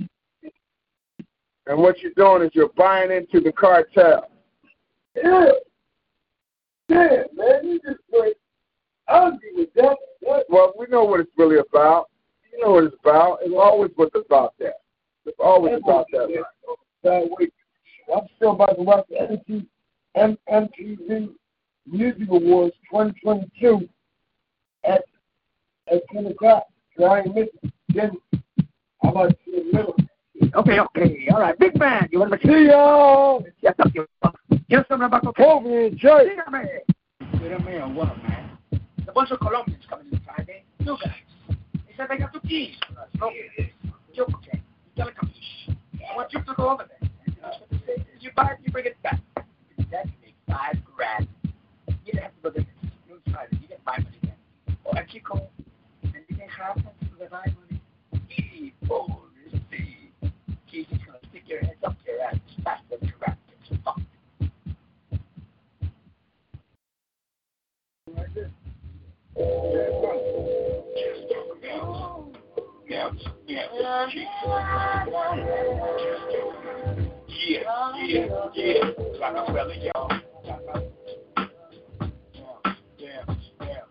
And what you're doing is you're buying into the cartel. Yeah. Yeah, man, you just like, I'll with that. Well, we know what it's really about. You know what it's about. It's always what's about that. It's always about that. Right? I'm still about to watch the MTV, Music Awards 2022 at at 10 o'clock. So I ain't missing. Then I'm about to see the middle. Okay, okay, all right. Big man, you want to See y'all. Yes, up you. Here's something about the Over in church. Dígame. Dígame on what, man? A bunch of Colombians coming in Friday. You guys. They said they got two keys. No, you okay. You gotta come. I want you to go over there. That's what they say. You buy it, you bring it back. That you make five grand. You have to go. You try it. You get five then. Or a Chico. And you get half of the five money. Eat, oh, you see. Keys is gonna stick your heads up your ass. That's the trap. It's fucked. Yeah, yeah, yeah. Rockefeller, y'all. Yeah, yeah.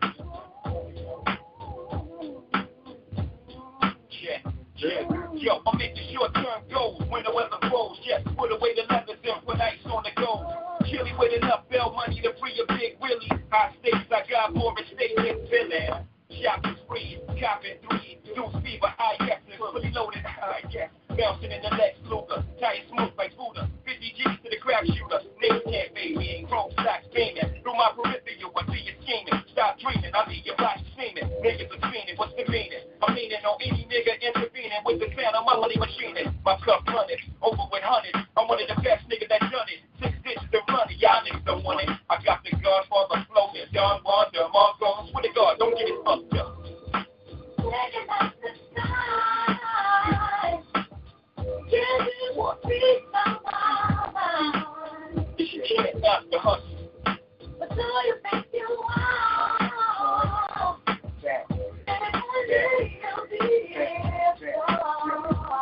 Yeah, yeah. Yo, I'm making short-term goals when the weather grows. Yes, put the levers and put ice on the go. Chilly with enough bail money to free a big Willie. High stakes, I got more at stake than man. Shop is free, copping three, Deuce fever, high yes, fully loaded, high yes. Bouncing in the Lex Luger, tire smooth like Buddha. 50 G's to the crap shooter. Niggas can't fade me, ain't chrome stocks beaming. Through my peripheral, I see you scheming. Stop dreaming, I leave your body steaming. Niggas are fiending, what's the meaning? I'm meaning on any nigga intervening with the sound of my money machining. My cup running, over with hundreds. I'm one of the best niggas that done it. Six to run it, y'all niggas don't want it. I got the Godfather Don Juan, the Marco. Swear to God, don't get it fucked up. She can't stop the hustle.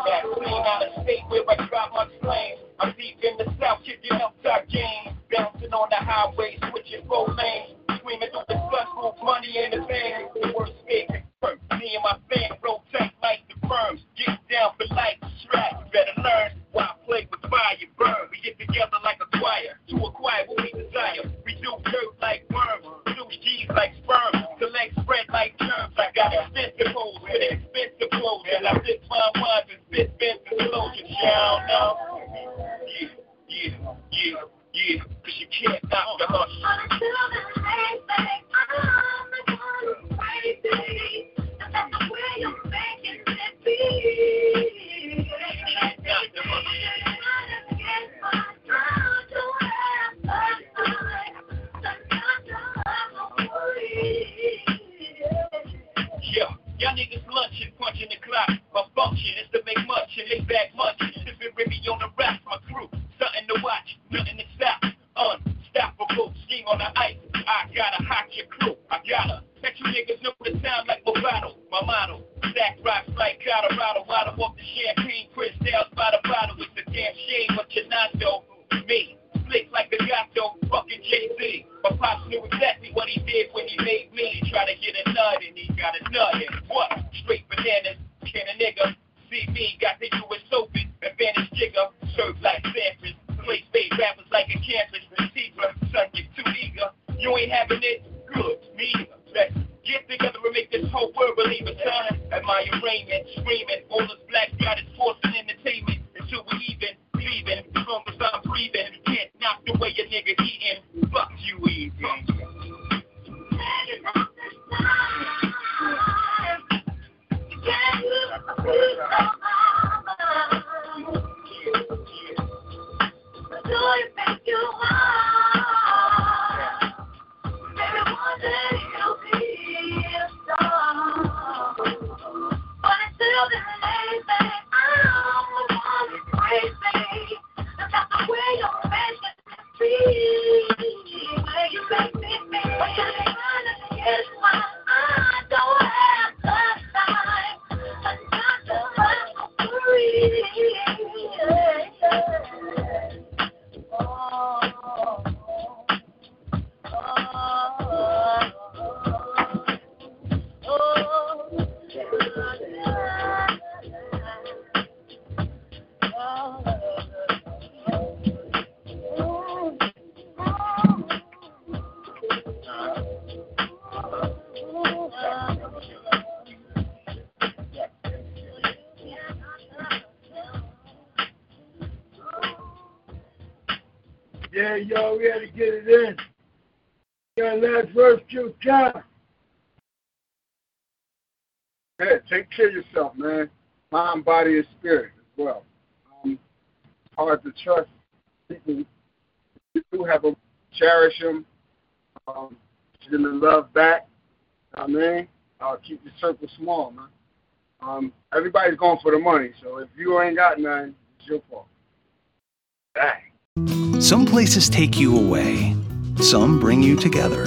That clean out of state where I drive my flame. I'm deep in the south, kicking up top game. Bouncing on the highway, switching four lanes. Screaming through the slush move, money in the bank. The worst state confirmed. Me and my fam rotate like the firms. Get down for life, strap. Better learn why play with fire, burn. We get together like a choir to acquire what we desire. We do dirt like worms, do G's like sperm. Got expensive hoes with expensive clothes. And I fit fine wines and spit. Y'all know. Yeah, yeah, yeah, yeah. Cause you can't stop the hustle. Yeah, y'all niggas lunching, punching the clock. My function is to make much and lay back much. Sipping Remy on the rap, last verse, Q time. Yeah, take care of yourself, man. Mind, body, and spirit as well. Um, hard to trust people. You do have to cherish them. Um, give them love back. I mean, uh, keep your circle small, man. Um, everybody's going for the money, so if you ain't got nothing, it's your fault. Dang. Some places take you away, some bring you together.